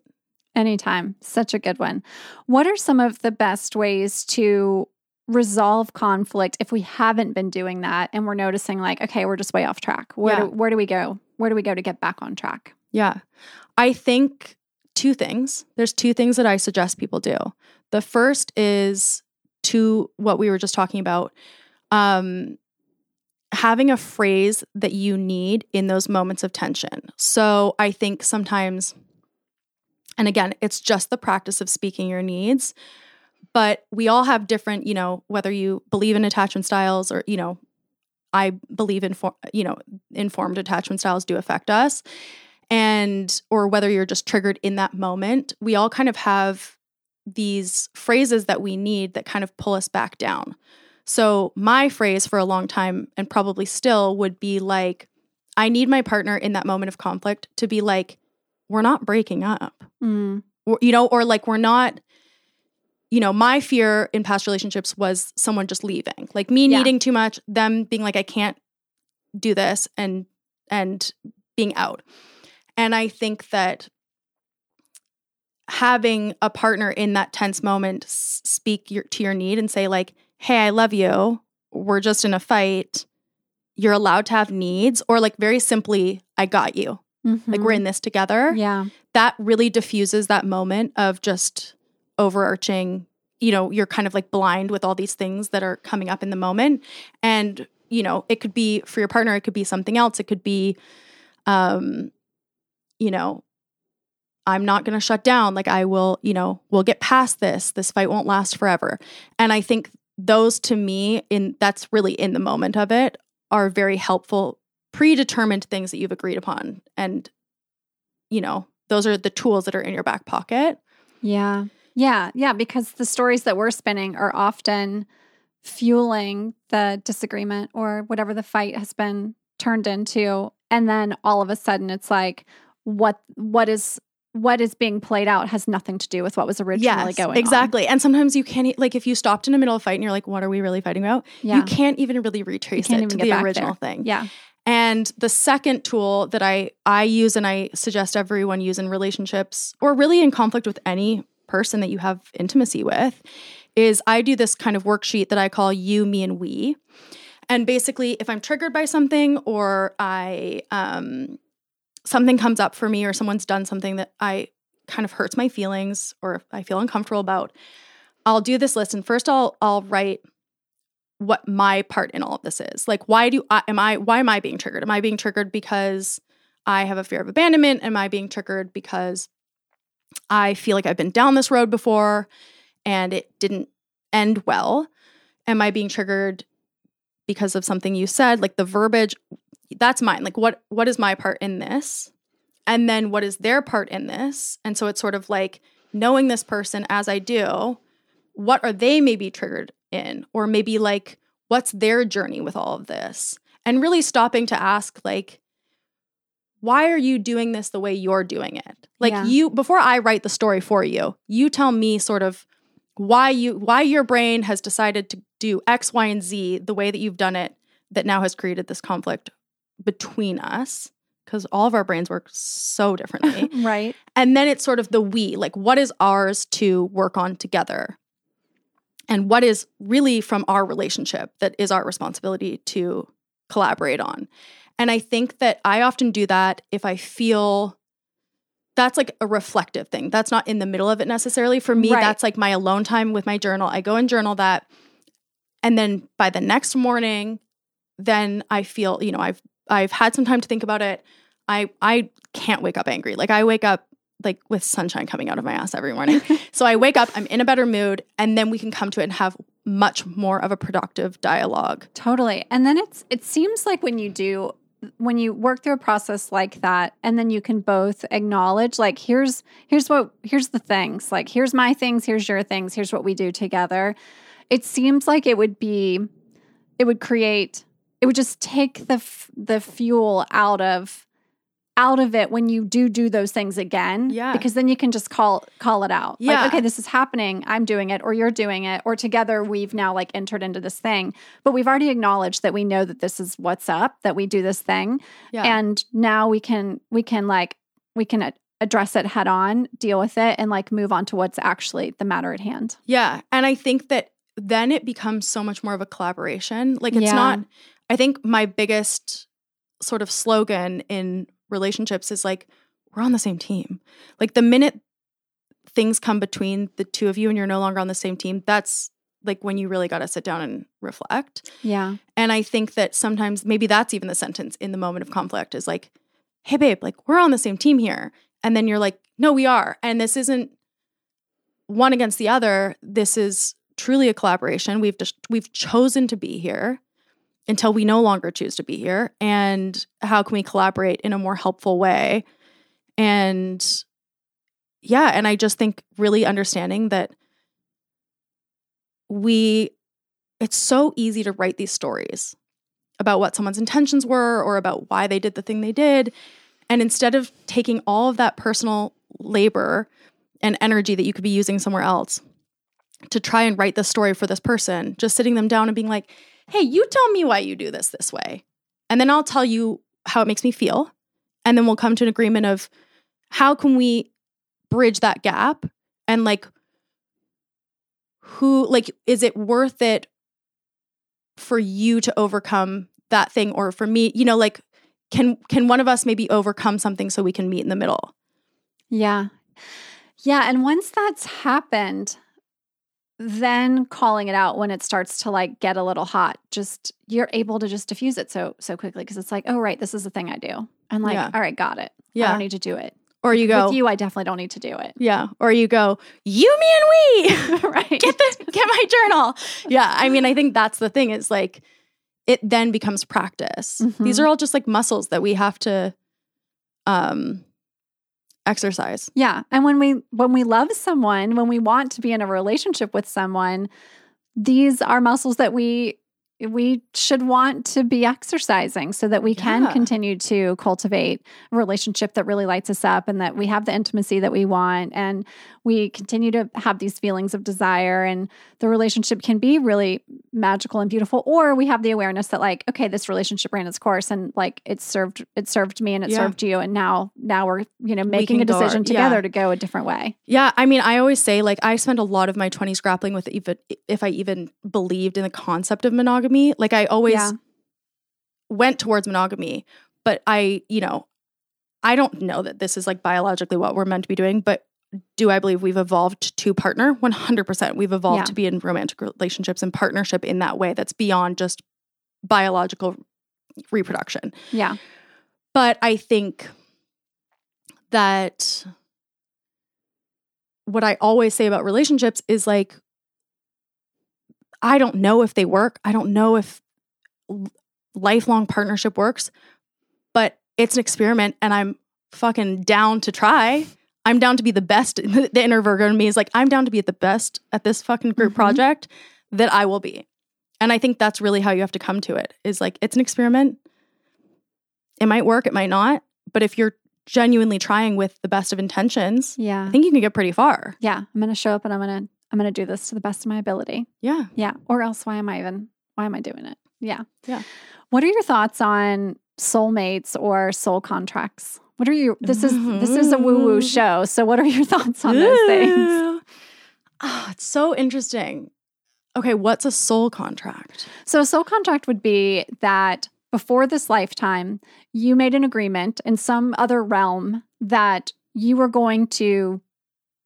Anytime. Such a good one. What are some of the best ways to resolve conflict if we haven't been doing that and we're noticing like, okay, we're just way off track? Where Yeah. do, where do we go? Where do we go to get back on track? Yeah. I think two things. There's two things that I suggest people do. The first is to what we were just talking about. Um, having a phrase that you need in those moments of tension. So I think sometimes, and again, it's just the practice of speaking your needs, but we all have different, you know, whether you believe in attachment styles or, you know, I believe in, you know, informed attachment styles do affect us. And, or whether you're just triggered in that moment, we all kind of have these phrases that we need that kind of pull us back down. So, my phrase for a long time, and probably still, would be like, I need my partner in that moment of conflict to be like, we're not breaking up, Mm, or, you know, or like, we're not, you know, my fear in past relationships was someone just leaving, like me Yeah. needing too much, them being like, I can't do this, and, and being out. And I think that having a partner in that tense moment speak your, to your need and say like, "Hey, I love you. We're just in a fight. you're allowed to have needs or like very simply i got you like we're in this together. Yeah. that really diffuses that moment of just overarching you know you're kind of like blind with all these things that are coming up in the moment. And you know it could be for your partner it could be something else. It could be um you know i'm not going to shut down. Like i will you know we'll get past this. This fight won't last forever. And i think those to me in that's really in the moment of it are very helpful predetermined things that you've agreed upon and you know those are the tools that are in your back pocket Yeah. Yeah. Yeah. Because the stories that we're spinning are often fueling the disagreement or whatever the fight has been turned into. And then all of a sudden it's like what what is what is being played out has nothing to do with what was originally going on. exactly and sometimes you can't like if you stopped in the middle of a fight and you're like what are we really fighting about Yeah. you can't even really retrace it to get the original there. thing Yeah. And the second tool that I I use and I suggest everyone use in relationships or really in conflict with any person that you have intimacy with is I do this kind of worksheet that I call you, me, and we. And basically, if I'm triggered by something or I um, something comes up for me or someone's done something that I kind of hurts my feelings or I feel uncomfortable about, I'll do this list. And first, I'll I'll write what my part in all of this is. Like, why do I am I why am I being triggered? Am I being triggered because I have a fear of abandonment? Am I being triggered because I feel like I've been down this road before and it didn't end well? Am I being triggered because of something you said? Like the verbiage, that's mine. Like what what is my part in this? And then what is their part in this? And so it's sort of like knowing this person as I do, what are they maybe triggered in? Or maybe like what's their journey with all of this? And really stopping to ask like why are you doing this the way you're doing it? Like Yeah. you before I write the story for you, you tell me sort of why you why your brain has decided to do X, Y, and Z the way that you've done it that now has created this conflict between us because all of our brains work so differently. Right. and then it's sort of the we, like what is ours to work on together? And what is really from our relationship that is our responsibility to collaborate on? And I think that I often do that if I feel that's like a reflective thing. That's not in the middle of it necessarily. For me, Right. that's like my alone time with my journal. I go and journal that. And then by the next morning, then I feel, you know, I've I've had some time to think about it. I I can't wake up angry. Like I wake up like with sunshine coming out of my ass every morning. so I wake up, I'm in a better mood, and then we can come to it and have much more of a productive dialogue. Totally. And then it's it seems like when you do when you work through a process like that and then you can both acknowledge like here's here's what here's the things like here's my things here's your things here's what we do together it seems like it would be it would create it would just take the f- the fuel out of out of it when you do do those things again Yeah. because then you can just call call it out Yeah. like okay this is happening i'm doing it or you're doing it or together we've now like entered into this thing but we've already acknowledged that we know that this is what's up that we do this thing Yeah. and now we can we can like we can address it head on deal with it and like move on to what's actually the matter at hand Yeah. And I think that then it becomes so much more of a collaboration. Like it's Yeah. not, I think my biggest sort of slogan in relationships is like, we're on the same team. Like the minute things come between the two of you and you're no longer on the same team, that's like when you really got to sit down and reflect. yeah And I think that sometimes maybe that's even the sentence in the moment of conflict is like, hey, babe, like we're on the same team here. And then you're like, no, we are. And this isn't one against the other. This is truly a collaboration. We've just, we've chosen to be here until we no longer choose to be here. And how can we collaborate in a more helpful way? And yeah, and I just think really understanding that we, it's so easy to write these stories about what someone's intentions were or about why they did the thing they did. And instead of taking all of that personal labor and energy that you could be using somewhere else to try and write the story for this person, just sitting them down and being like, hey, you tell me why you do this this way. And then I'll tell you how it makes me feel. And then we'll come to an agreement of how can we bridge that gap and like, who, like, is it worth it for you to overcome that thing or for me, you know, like can can one of us maybe overcome something so we can meet in the middle? Yeah. Yeah. And once that's happened, then calling it out when it starts to like get a little hot, just you're able to just diffuse it so so quickly because it's like, oh right, this is the thing I do. I'm like, Yeah. all right, got it. yeah I don't need to do it. Or you go, With you, I definitely don't need to do it. yeah. Or you go, you, me, and we. right. get the get my journal. Yeah, I mean, I think that's the thing is like it then becomes practice. These Mhm. are all just like muscles that we have to um exercise. Yeah. And when we when we love someone, when we want to be in a relationship with someone, these are muscles that we we should want to be exercising so that we can Yeah. continue to cultivate a relationship that really lights us up and that we have the intimacy that we want and we continue to have these feelings of desire and the relationship can be really magical and beautiful or we have the awareness that like okay this relationship ran its course and like it served it served me and it Yeah. served you and now now we're you know making a go our- decision yeah. together to go a different way Yeah, I mean, I always say like I spent a lot of my 20s grappling with even if I even believed in the concept of monogamy. Like I always Yeah. went towards monogamy, but I, you know, I don't know that this is like biologically what we're meant to be doing, but do I believe we've evolved to partner? 100%. We've evolved Yeah. to be in romantic relationships and partnership in that way that's beyond just biological reproduction. yeah But I think that what I always say about relationships is like, I don't know if they work. I don't know if lifelong partnership works, but it's an experiment and I'm fucking down to try. I'm down to be the best. The inner Virgo in me is like, I'm down to be the best at this fucking group Mhm. project that I will be. And I think that's really how you have to come to it is like, it's an experiment. It might work, it might not. But if you're genuinely trying with the best of intentions, yeah I think you can get pretty far. yeah i'm gonna show up and i'm gonna i'm gonna do this to the best of my ability Yeah. yeah or else why am i even why am i doing it yeah Yeah. what are your thoughts on soulmates or soul contracts what are your this is this is a woo woo Mhm. show so what are your thoughts on those things Oh, it's so interesting. Okay, what's a soul contract? So, a soul contract would be that before this lifetime, you made an agreement in some other realm that you were going to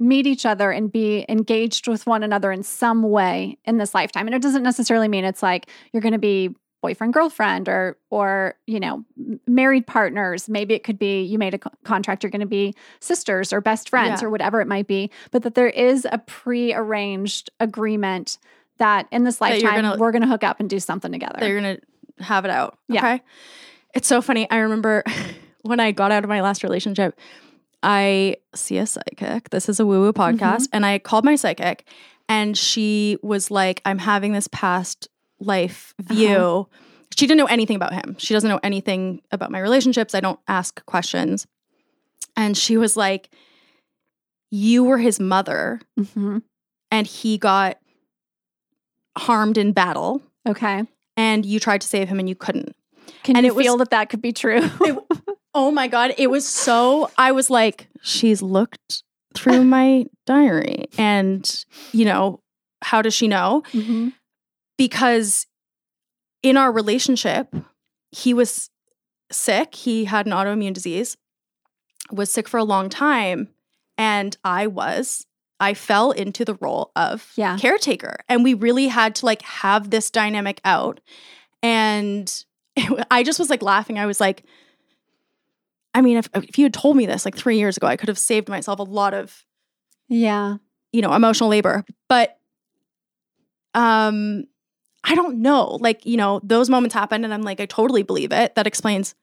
meet each other and be engaged with one another in some way in this lifetime. And it doesn't necessarily mean it's like you're going to be boyfriend girlfriend or or you know married partners maybe it could be you made a co- contract you're going to be sisters or best friends Yeah. or whatever it might be but that there is a pre-arranged agreement that in this lifetime gonna- we're going to hook up and do something together They're gonna have it out. Yeah. Okay. It's so funny. I remember when I got out of my last relationship, I see a psychic. This is a woo woo podcast. And I called my psychic and she was like, I'm having this past life view. She didn't know anything about him. She doesn't know anything about my relationships. I don't ask questions. And she was like, You were his mother Mhm. and he got harmed in battle okay and you tried to save him and you couldn't. can And you it was- feel that that could be true Oh my God. It was so, I was like, she's looked through my diary. And, you know, how does she know? Mhm. Because in our relationship, he was sick. He had an autoimmune disease, was sick for a long time. And I was, I fell into the role of Yeah. caretaker. And we really had to like have this dynamic out. And I just was like laughing. I was like, I mean, if, if you had told me this like three years ago, I could have saved myself a lot of yeah. you know emotional labor. But um i don't know. Like you know those moments happen and i'm like i totally believe it. That explains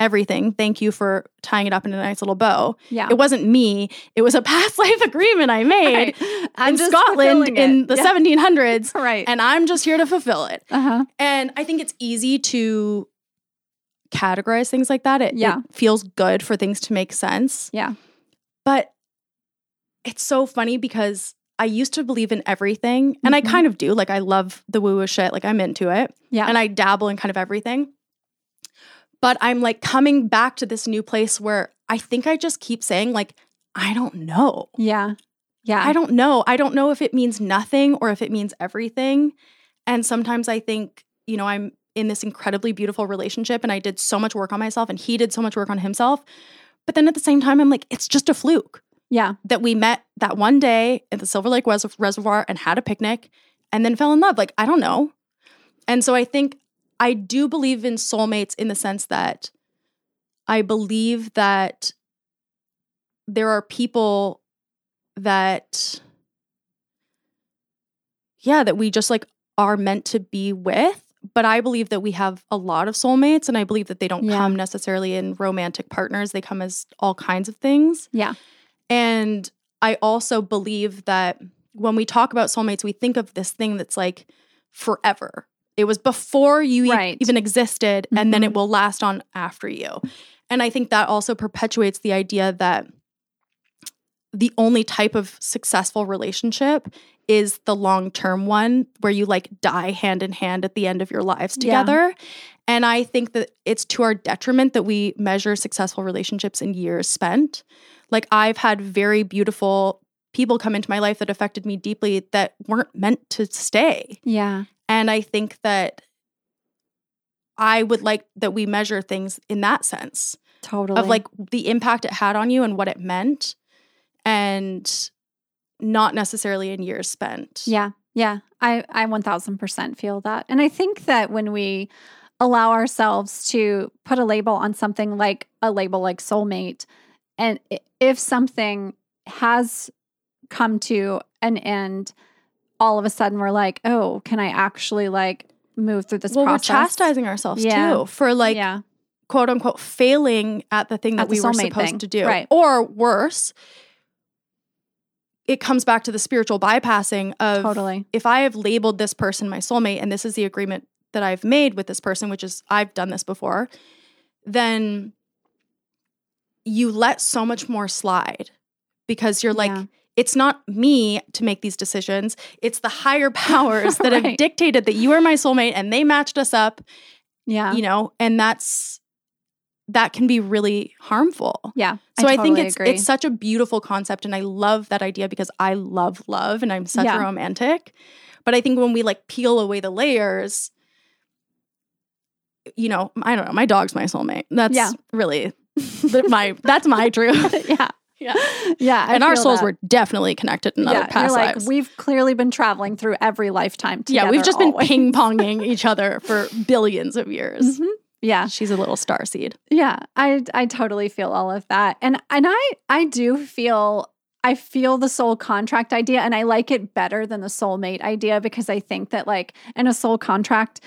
everything. Thank you for tying it up in a nice little bow. Yeah. It wasn't me. It was a past life agreement i made Right. In scotland in the Yeah. 1700s right. and i'm just here to fulfill it. Uh-huh. And i think it's easy to categorize things like that it, Yeah. it feels good for things to make sense yeah but it's so funny because I used to believe in everything, and Mhm. I kind of do. Like, I love the woo woo shit. Like, I'm into it, yeah and I dabble in kind of everything. But I'm like coming back to this new place where I think I just keep saying, like, I don't know. yeah yeah I don't know. I don't know if it means nothing or if it means everything. And sometimes I think, you know, I'm in this incredibly beautiful relationship and I did so much work on myself and he did so much work on himself. But then at the same time, I'm like, it's just a fluke Yeah. that we met that one day at the Silver Lake Res- Reservoir and had a picnic and then fell in love. Like, I don't know. And so I think I do believe in soulmates in the sense that I believe that there are people that, yeah, that we just like are meant to be with. But I believe that we have a lot of soulmates, and I believe that they don't Yeah. come necessarily in romantic partners. They come as all kinds of things. Yeah. And I also believe that when we talk about soulmates, we think of this thing that's like forever. It was before you e- even existed, and then it mm-hmm. will last on after you. And I think that also perpetuates the idea that the only type of successful relationship is the long term one where you like die hand in hand at the end of your lives Yeah. together. And I think that it's to our detriment that we measure successful relationships in years spent. Like, I've had very beautiful people come into my life that affected me deeply that weren't meant to stay. Yeah. And I think that I would like that we measure things in that sense Totally. of like the impact it had on you and what it meant and not necessarily in years spent. Yeah. Yeah. I, I 1000% feel that. And I think that when we allow ourselves to put a label on something like a label like soulmate, and if something has come to an end, all of a sudden we're like, oh, can I actually like move through this well, process? we're chastising ourselves Yeah. too for like yeah. quote unquote failing at the thing that the we were supposed thing. to do. Right. Or worse, it comes back to the spiritual bypassing of Totally. if I have labeled this person my soulmate and this is the agreement that I've made with this person, which is I've done this before, then you let so much more slide because you're like, Yeah. it's not me to make these decisions. It's the higher powers that have dictated that you are my soulmate and they matched us up, Yeah. you know, and that's that can be really harmful. yeah. So I, think it's agree. it's such a beautiful concept and I love that idea because I love love and I'm such Yeah. a romantic. But I think when we like peel away the layers, you know, I don't know, my dog's my soulmate. That's Yeah. really my that's my truth. yeah. Yeah. Yeah. I and our souls that. were definitely connected in other yeah, past you're like, lives. we've clearly been traveling through every lifetime together. yeah, we've just been ping ponging each other for billions of years. Mhm. Yeah, She's a little star seed. yeah. I I totally feel all of that, and and I I do feel I feel the soul contract idea, and I like it better than the soulmate idea because I think that like in a soul contract,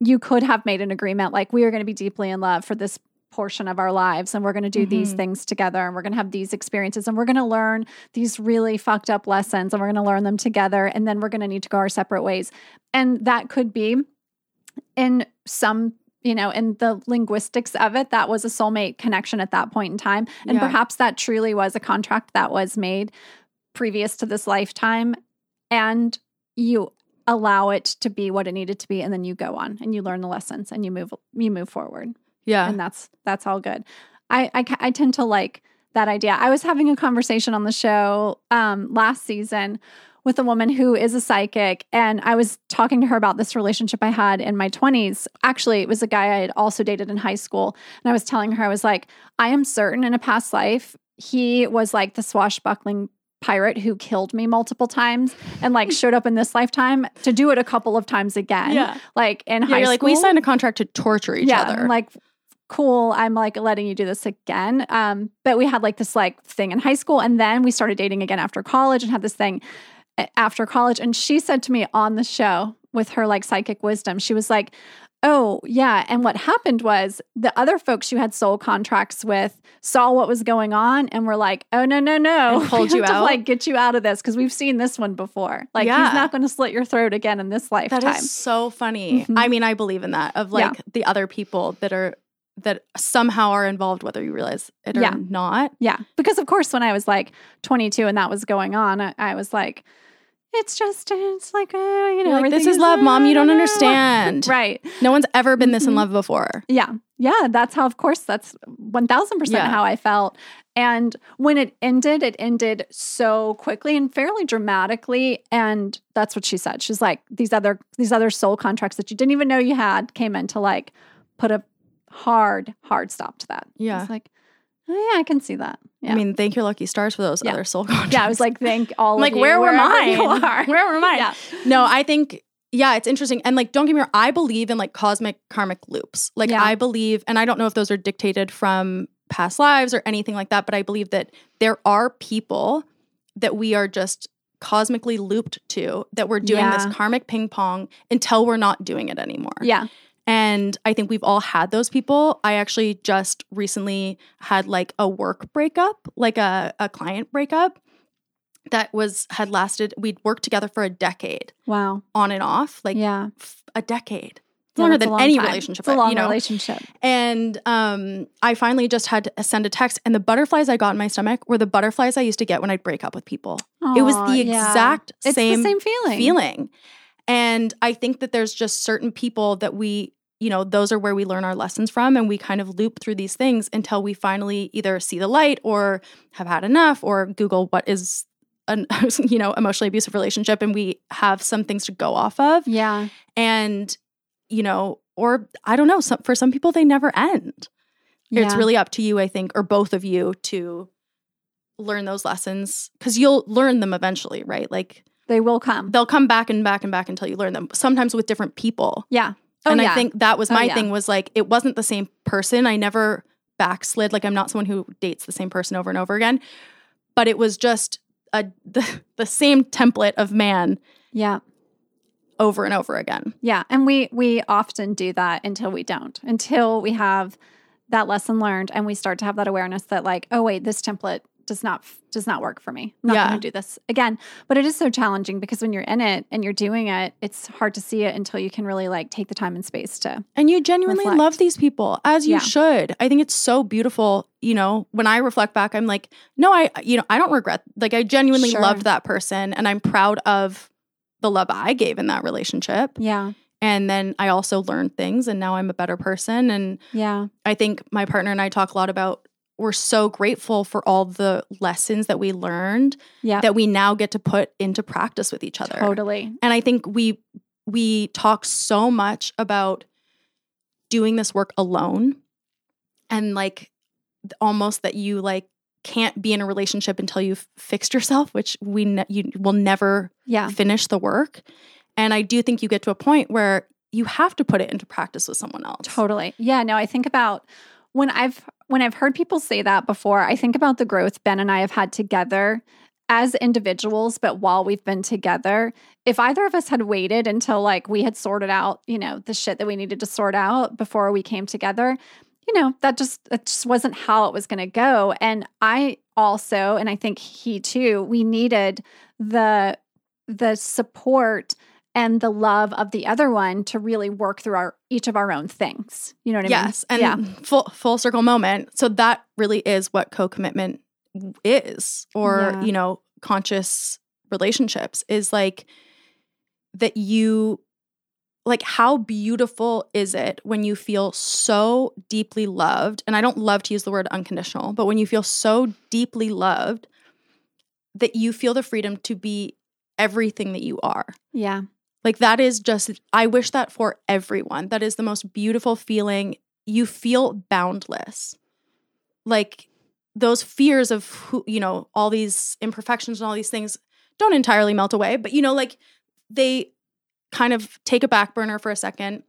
you could have made an agreement like we are going to be deeply in love for this portion of our lives and we're going to do these Mhm. things together and we're going to have these experiences and we're going to learn these really fucked up lessons and we're going to learn them together and then we're going to need to go our separate ways and that could be in some you know in the linguistics of it that was a soulmate connection at that point in time and Yeah. perhaps that truly was a contract that was made previous to this lifetime and you allow it to be what it needed to be and then you go on and you learn the lessons and you move you move forward Yeah. and that's that's all good. I, I I tend to like that idea. I was having a conversation on the show um, last season with a woman who is a psychic, and I was talking to her about this relationship I had in my twenties. Actually, it was a guy I had also dated in high school, and I was telling her I was like, I am certain in a past life he was like the swashbuckling pirate who killed me multiple times and like showed up in this lifetime to do it a couple of times again. Yeah. Like in Yeah, high you're like, we signed a contract to torture each yeah, other. Like, cool. I'm like letting you do this again. Um, but we had like this like thing in high school, and then we started dating again after college and had this thing after college. And she said to me on the show with her like psychic wisdom, she was like, Oh, yeah. And what happened was the other folks you had soul contracts with saw what was going on and were like, oh, no, no, no. And pulled you have to, out? like get you out of this because we've seen this one before. Like, Yeah. he's not going to slit your throat again in this lifetime. That is so funny. Mhm. I mean, I believe in that of Yeah. like the other people that are that somehow are involved, whether you realize it or Yeah. not. Yeah. Because of course, when I was like 22 and that was going on, I, I was like, it's just it's like uh, you know like, this is love, mom. You don't uh, understand. right No one's ever been this in Mhm. love before. yeah yeah that's how of course that's 1000% Yeah. how i felt and when it ended it ended so quickly and fairly dramatically and that's what she said she's like these other these other soul contracts that you didn't even know you had came in to like put a hard hard stop to that Yeah. it's like oh yeah i can see that yeah I mean, thank your lucky stars for those Yeah. other soul contracts. yeah i was like thank all like, of you, where were mine? Where were mine? yeah No, I think yeah, it's interesting. And like don't get me wrong, I believe in like cosmic karmic loops. Like Yeah. I believe and I don't know if those are dictated from past lives or anything like that, but I believe that there are people that we are just cosmically looped to that we're doing Yeah. this karmic ping pong until we're not doing it anymore. yeah And I think we've all had those people. I actually just recently had like a work breakup, like a, a client breakup that was had lasted, we'd worked together for a decade wow on and off, like yeah f- a decade. Yeah, longer than any time. relationship, It's a long you know. relationship. And um, I finally just had to send a text, and the butterflies I got in my stomach were the butterflies I used to get when I'd break up with people. it was the yeah. exact It's same the same feeling. feeling. And I think that there's just certain people that we, you know, those are where we learn our lessons from and we kind of loop through these things until we finally either see the light or have had enough or Google what is an you know, emotionally abusive relationship and we have some things to go off of Yeah. and you know, or I don't know, some for some people they never end. Yeah. It's really up to you, I think, or both of you to learn those lessons cuz you'll learn them eventually, right? Like They will come. they'll come back and back and back until you learn them sometimes with different people yeah. Oh, and yeah. i think that was Oh, my yeah. thing was like it wasn't the same person i never backslid like i'm not someone who dates the same person over and over again but it was just a the, the same template of man Yeah. over and over again Yeah. And we we often do that until we don't. Until we have that lesson learned and we start to have that awareness that like, oh wait, this template does not does not work for me. I'm not Yeah. going to do this again. But it is so challenging because when you're in it and you're doing it, it's hard to see it until you can really like take the time and space to. and you genuinely Reflect. love these people as you Yeah. should i think it's so beautiful you know when i reflect back i'm like no i you know i don't regret like i genuinely Sure. loved that person and i'm proud of the love i gave in that relationship Yeah. And then I also learned things and now I'm a better person. And Yeah. I think my partner and I talk a lot about we're so grateful for all the lessons that we learned Yeah. that we now get to put into practice with each other. Totally. And I think we we talk so much about doing this work alone and like almost that you like can't be in a relationship until you've fixed yourself, which we ne- you will never Yeah. finish the work. And I do think you get to a point where you have to put it into practice with someone else. Totally. Yeah, no, I think about when I've when I've heard people say that before, I think about the growth Ben and I have had together as individuals, but while we've been together, if either of us had waited until like we had sorted out, you know, the shit that we needed to sort out before we came together, you know, that just that just wasn't how it was going to go. And I also, and I think he too, we needed the the support and the love of the other one to really work through our each of our own things. You know what I mean? Yes, and yeah, full full circle moment. So that really is what co-commitment is or, Yeah. you know, conscious relationships is like that you like how beautiful is it when you feel so deeply loved and I don't love to use the word unconditional, but when you feel so deeply loved that you feel the freedom to be everything that you are. yeah, Like that is just I wish that for everyone. That is the most beautiful feeling. You feel boundless. Like those fears of who, you know, all these imperfections and all these things don't entirely melt away, but you know like they kind of take a back burner for a second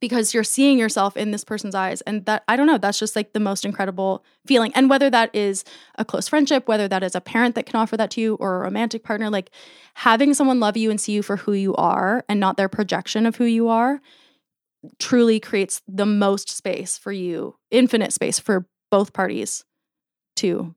because you're seeing yourself in this person's eyes and that I don't know, that's just like the most incredible feeling. And whether that is a close friendship, whether that is a parent that can offer that to you or a romantic partner, like having someone love you and see you for who you are and not their projection of who you are truly creates the most space for you, infinite space for both parties to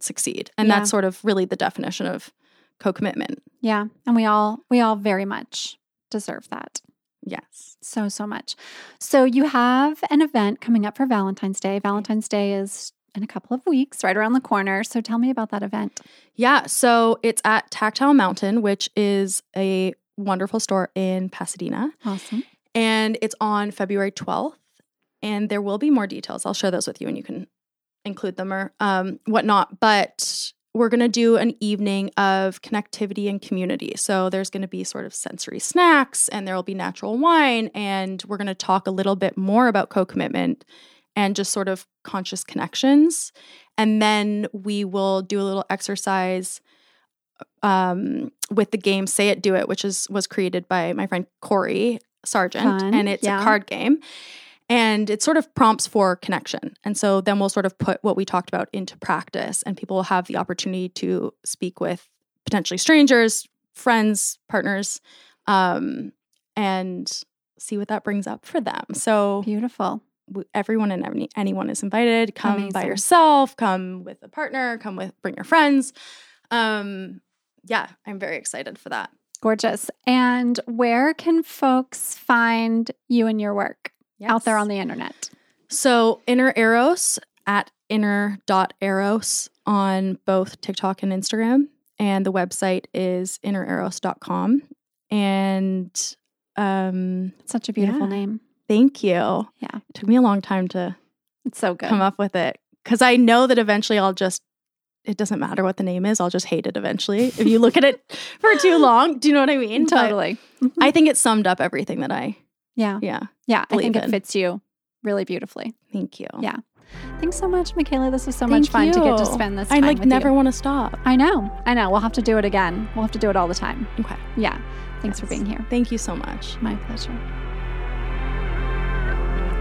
succeed. And Yeah. that's sort of really the definition of co-commitment. yeah, and we all we all very much deserve that. Yes. So, so much. So, you have an event coming up for Valentine's Day. Valentine's Day is in a couple of weeks, right around the corner. So tell me about that event. Yeah, so it's at Tactile Mountain, which is a wonderful store in Pasadena. Awesome. And it's on February 12th. And there will be more details. I'll share those with you and you can include them or um, whatnot. But we're going to do an evening of connectivity and community. So there's going to be sort of sensory snacks and there will be natural wine. And we're going to talk a little bit more about co commitment and just sort of conscious connections. And then we will do a little exercise um, with the game Say It Do It, which is was created by my friend Corey Sargent, Fun, and it's yeah. a card game. And it sort of prompts for connection. And so then we'll sort of put what we talked about into practice, and people will have the opportunity to speak with potentially strangers, friends, partners, um, and see what that brings up for them. So Beautiful. everyone and any, anyone is invited. Come by yourself. Come with a partner. Come with bring your friends. Um, yeah, I'm very excited for that. Gorgeous. And where can folks find you and your work out there on the internet? So inner eros at inner dot eros on both TikTok and Instagram, and the website is innereros.com. And um, Such a beautiful Yeah. name. thank you. Yeah. it took me a long time to It's so good. come up with it because I know that eventually I'll just. It doesn't matter what the name is. I'll just hate it eventually if you look at it for too long. Do you know what I mean? Totally. Mhm. I think it summed up everything that I. yeah. Yeah. Yeah. I think believe it fits you really beautifully. Thank you. Yeah. Thanks so much, Michaela. This was so Thank much fun to get to spend this I time I like never you. want to stop. I know. I know. We'll have to do it again. We'll have to do it all the time. Okay. Yeah. Thanks for being here. Thank you so much. My pleasure.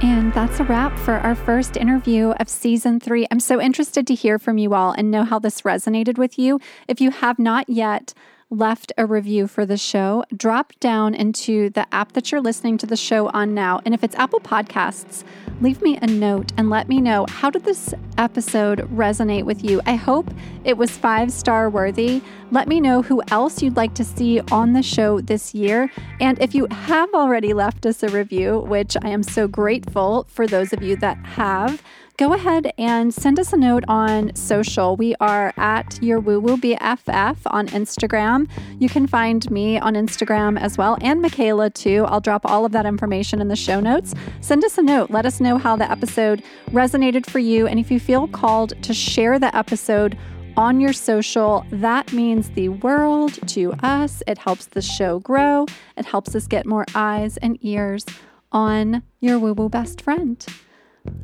And that's a wrap for our first interview of season three. I'm so interested to hear from you all and know how this resonated with you. If you have not yet left a review for the show, drop down into the app that you're listening to the show on now. And if it's Apple Podcasts, leave me a note and let me know how did this episode resonate with you. I hope it was five star worthy. Let me know who else you'd like to see on the show this year. And if you have already left us a review, which I am so grateful for those of you that have, go ahead and send us a note on social. We are at your woo woo BFF on Instagram. You can find me on Instagram as well, and Michaela too. I'll drop all of that information in the show notes. Send us a note. Let us know how the episode resonated for you. And if you feel called to share the episode, on your social. That means the world to us. It helps the show grow. It helps us get more eyes and ears on your woo woo best friend.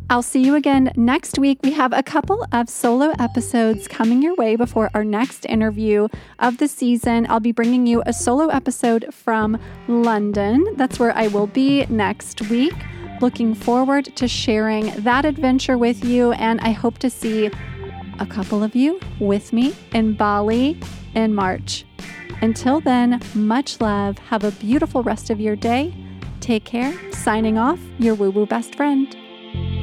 I'll see you again next week. We have a couple of solo episodes coming your way before our next interview of the season. I'll be bringing you a solo episode from London. That's where I will be next week. Looking forward to sharing that adventure with you, and I hope to see a couple of you with me in Bali in March. Until then, much love. Have a beautiful rest of your day. Take care. Signing off, your woo woo best friend. Bye.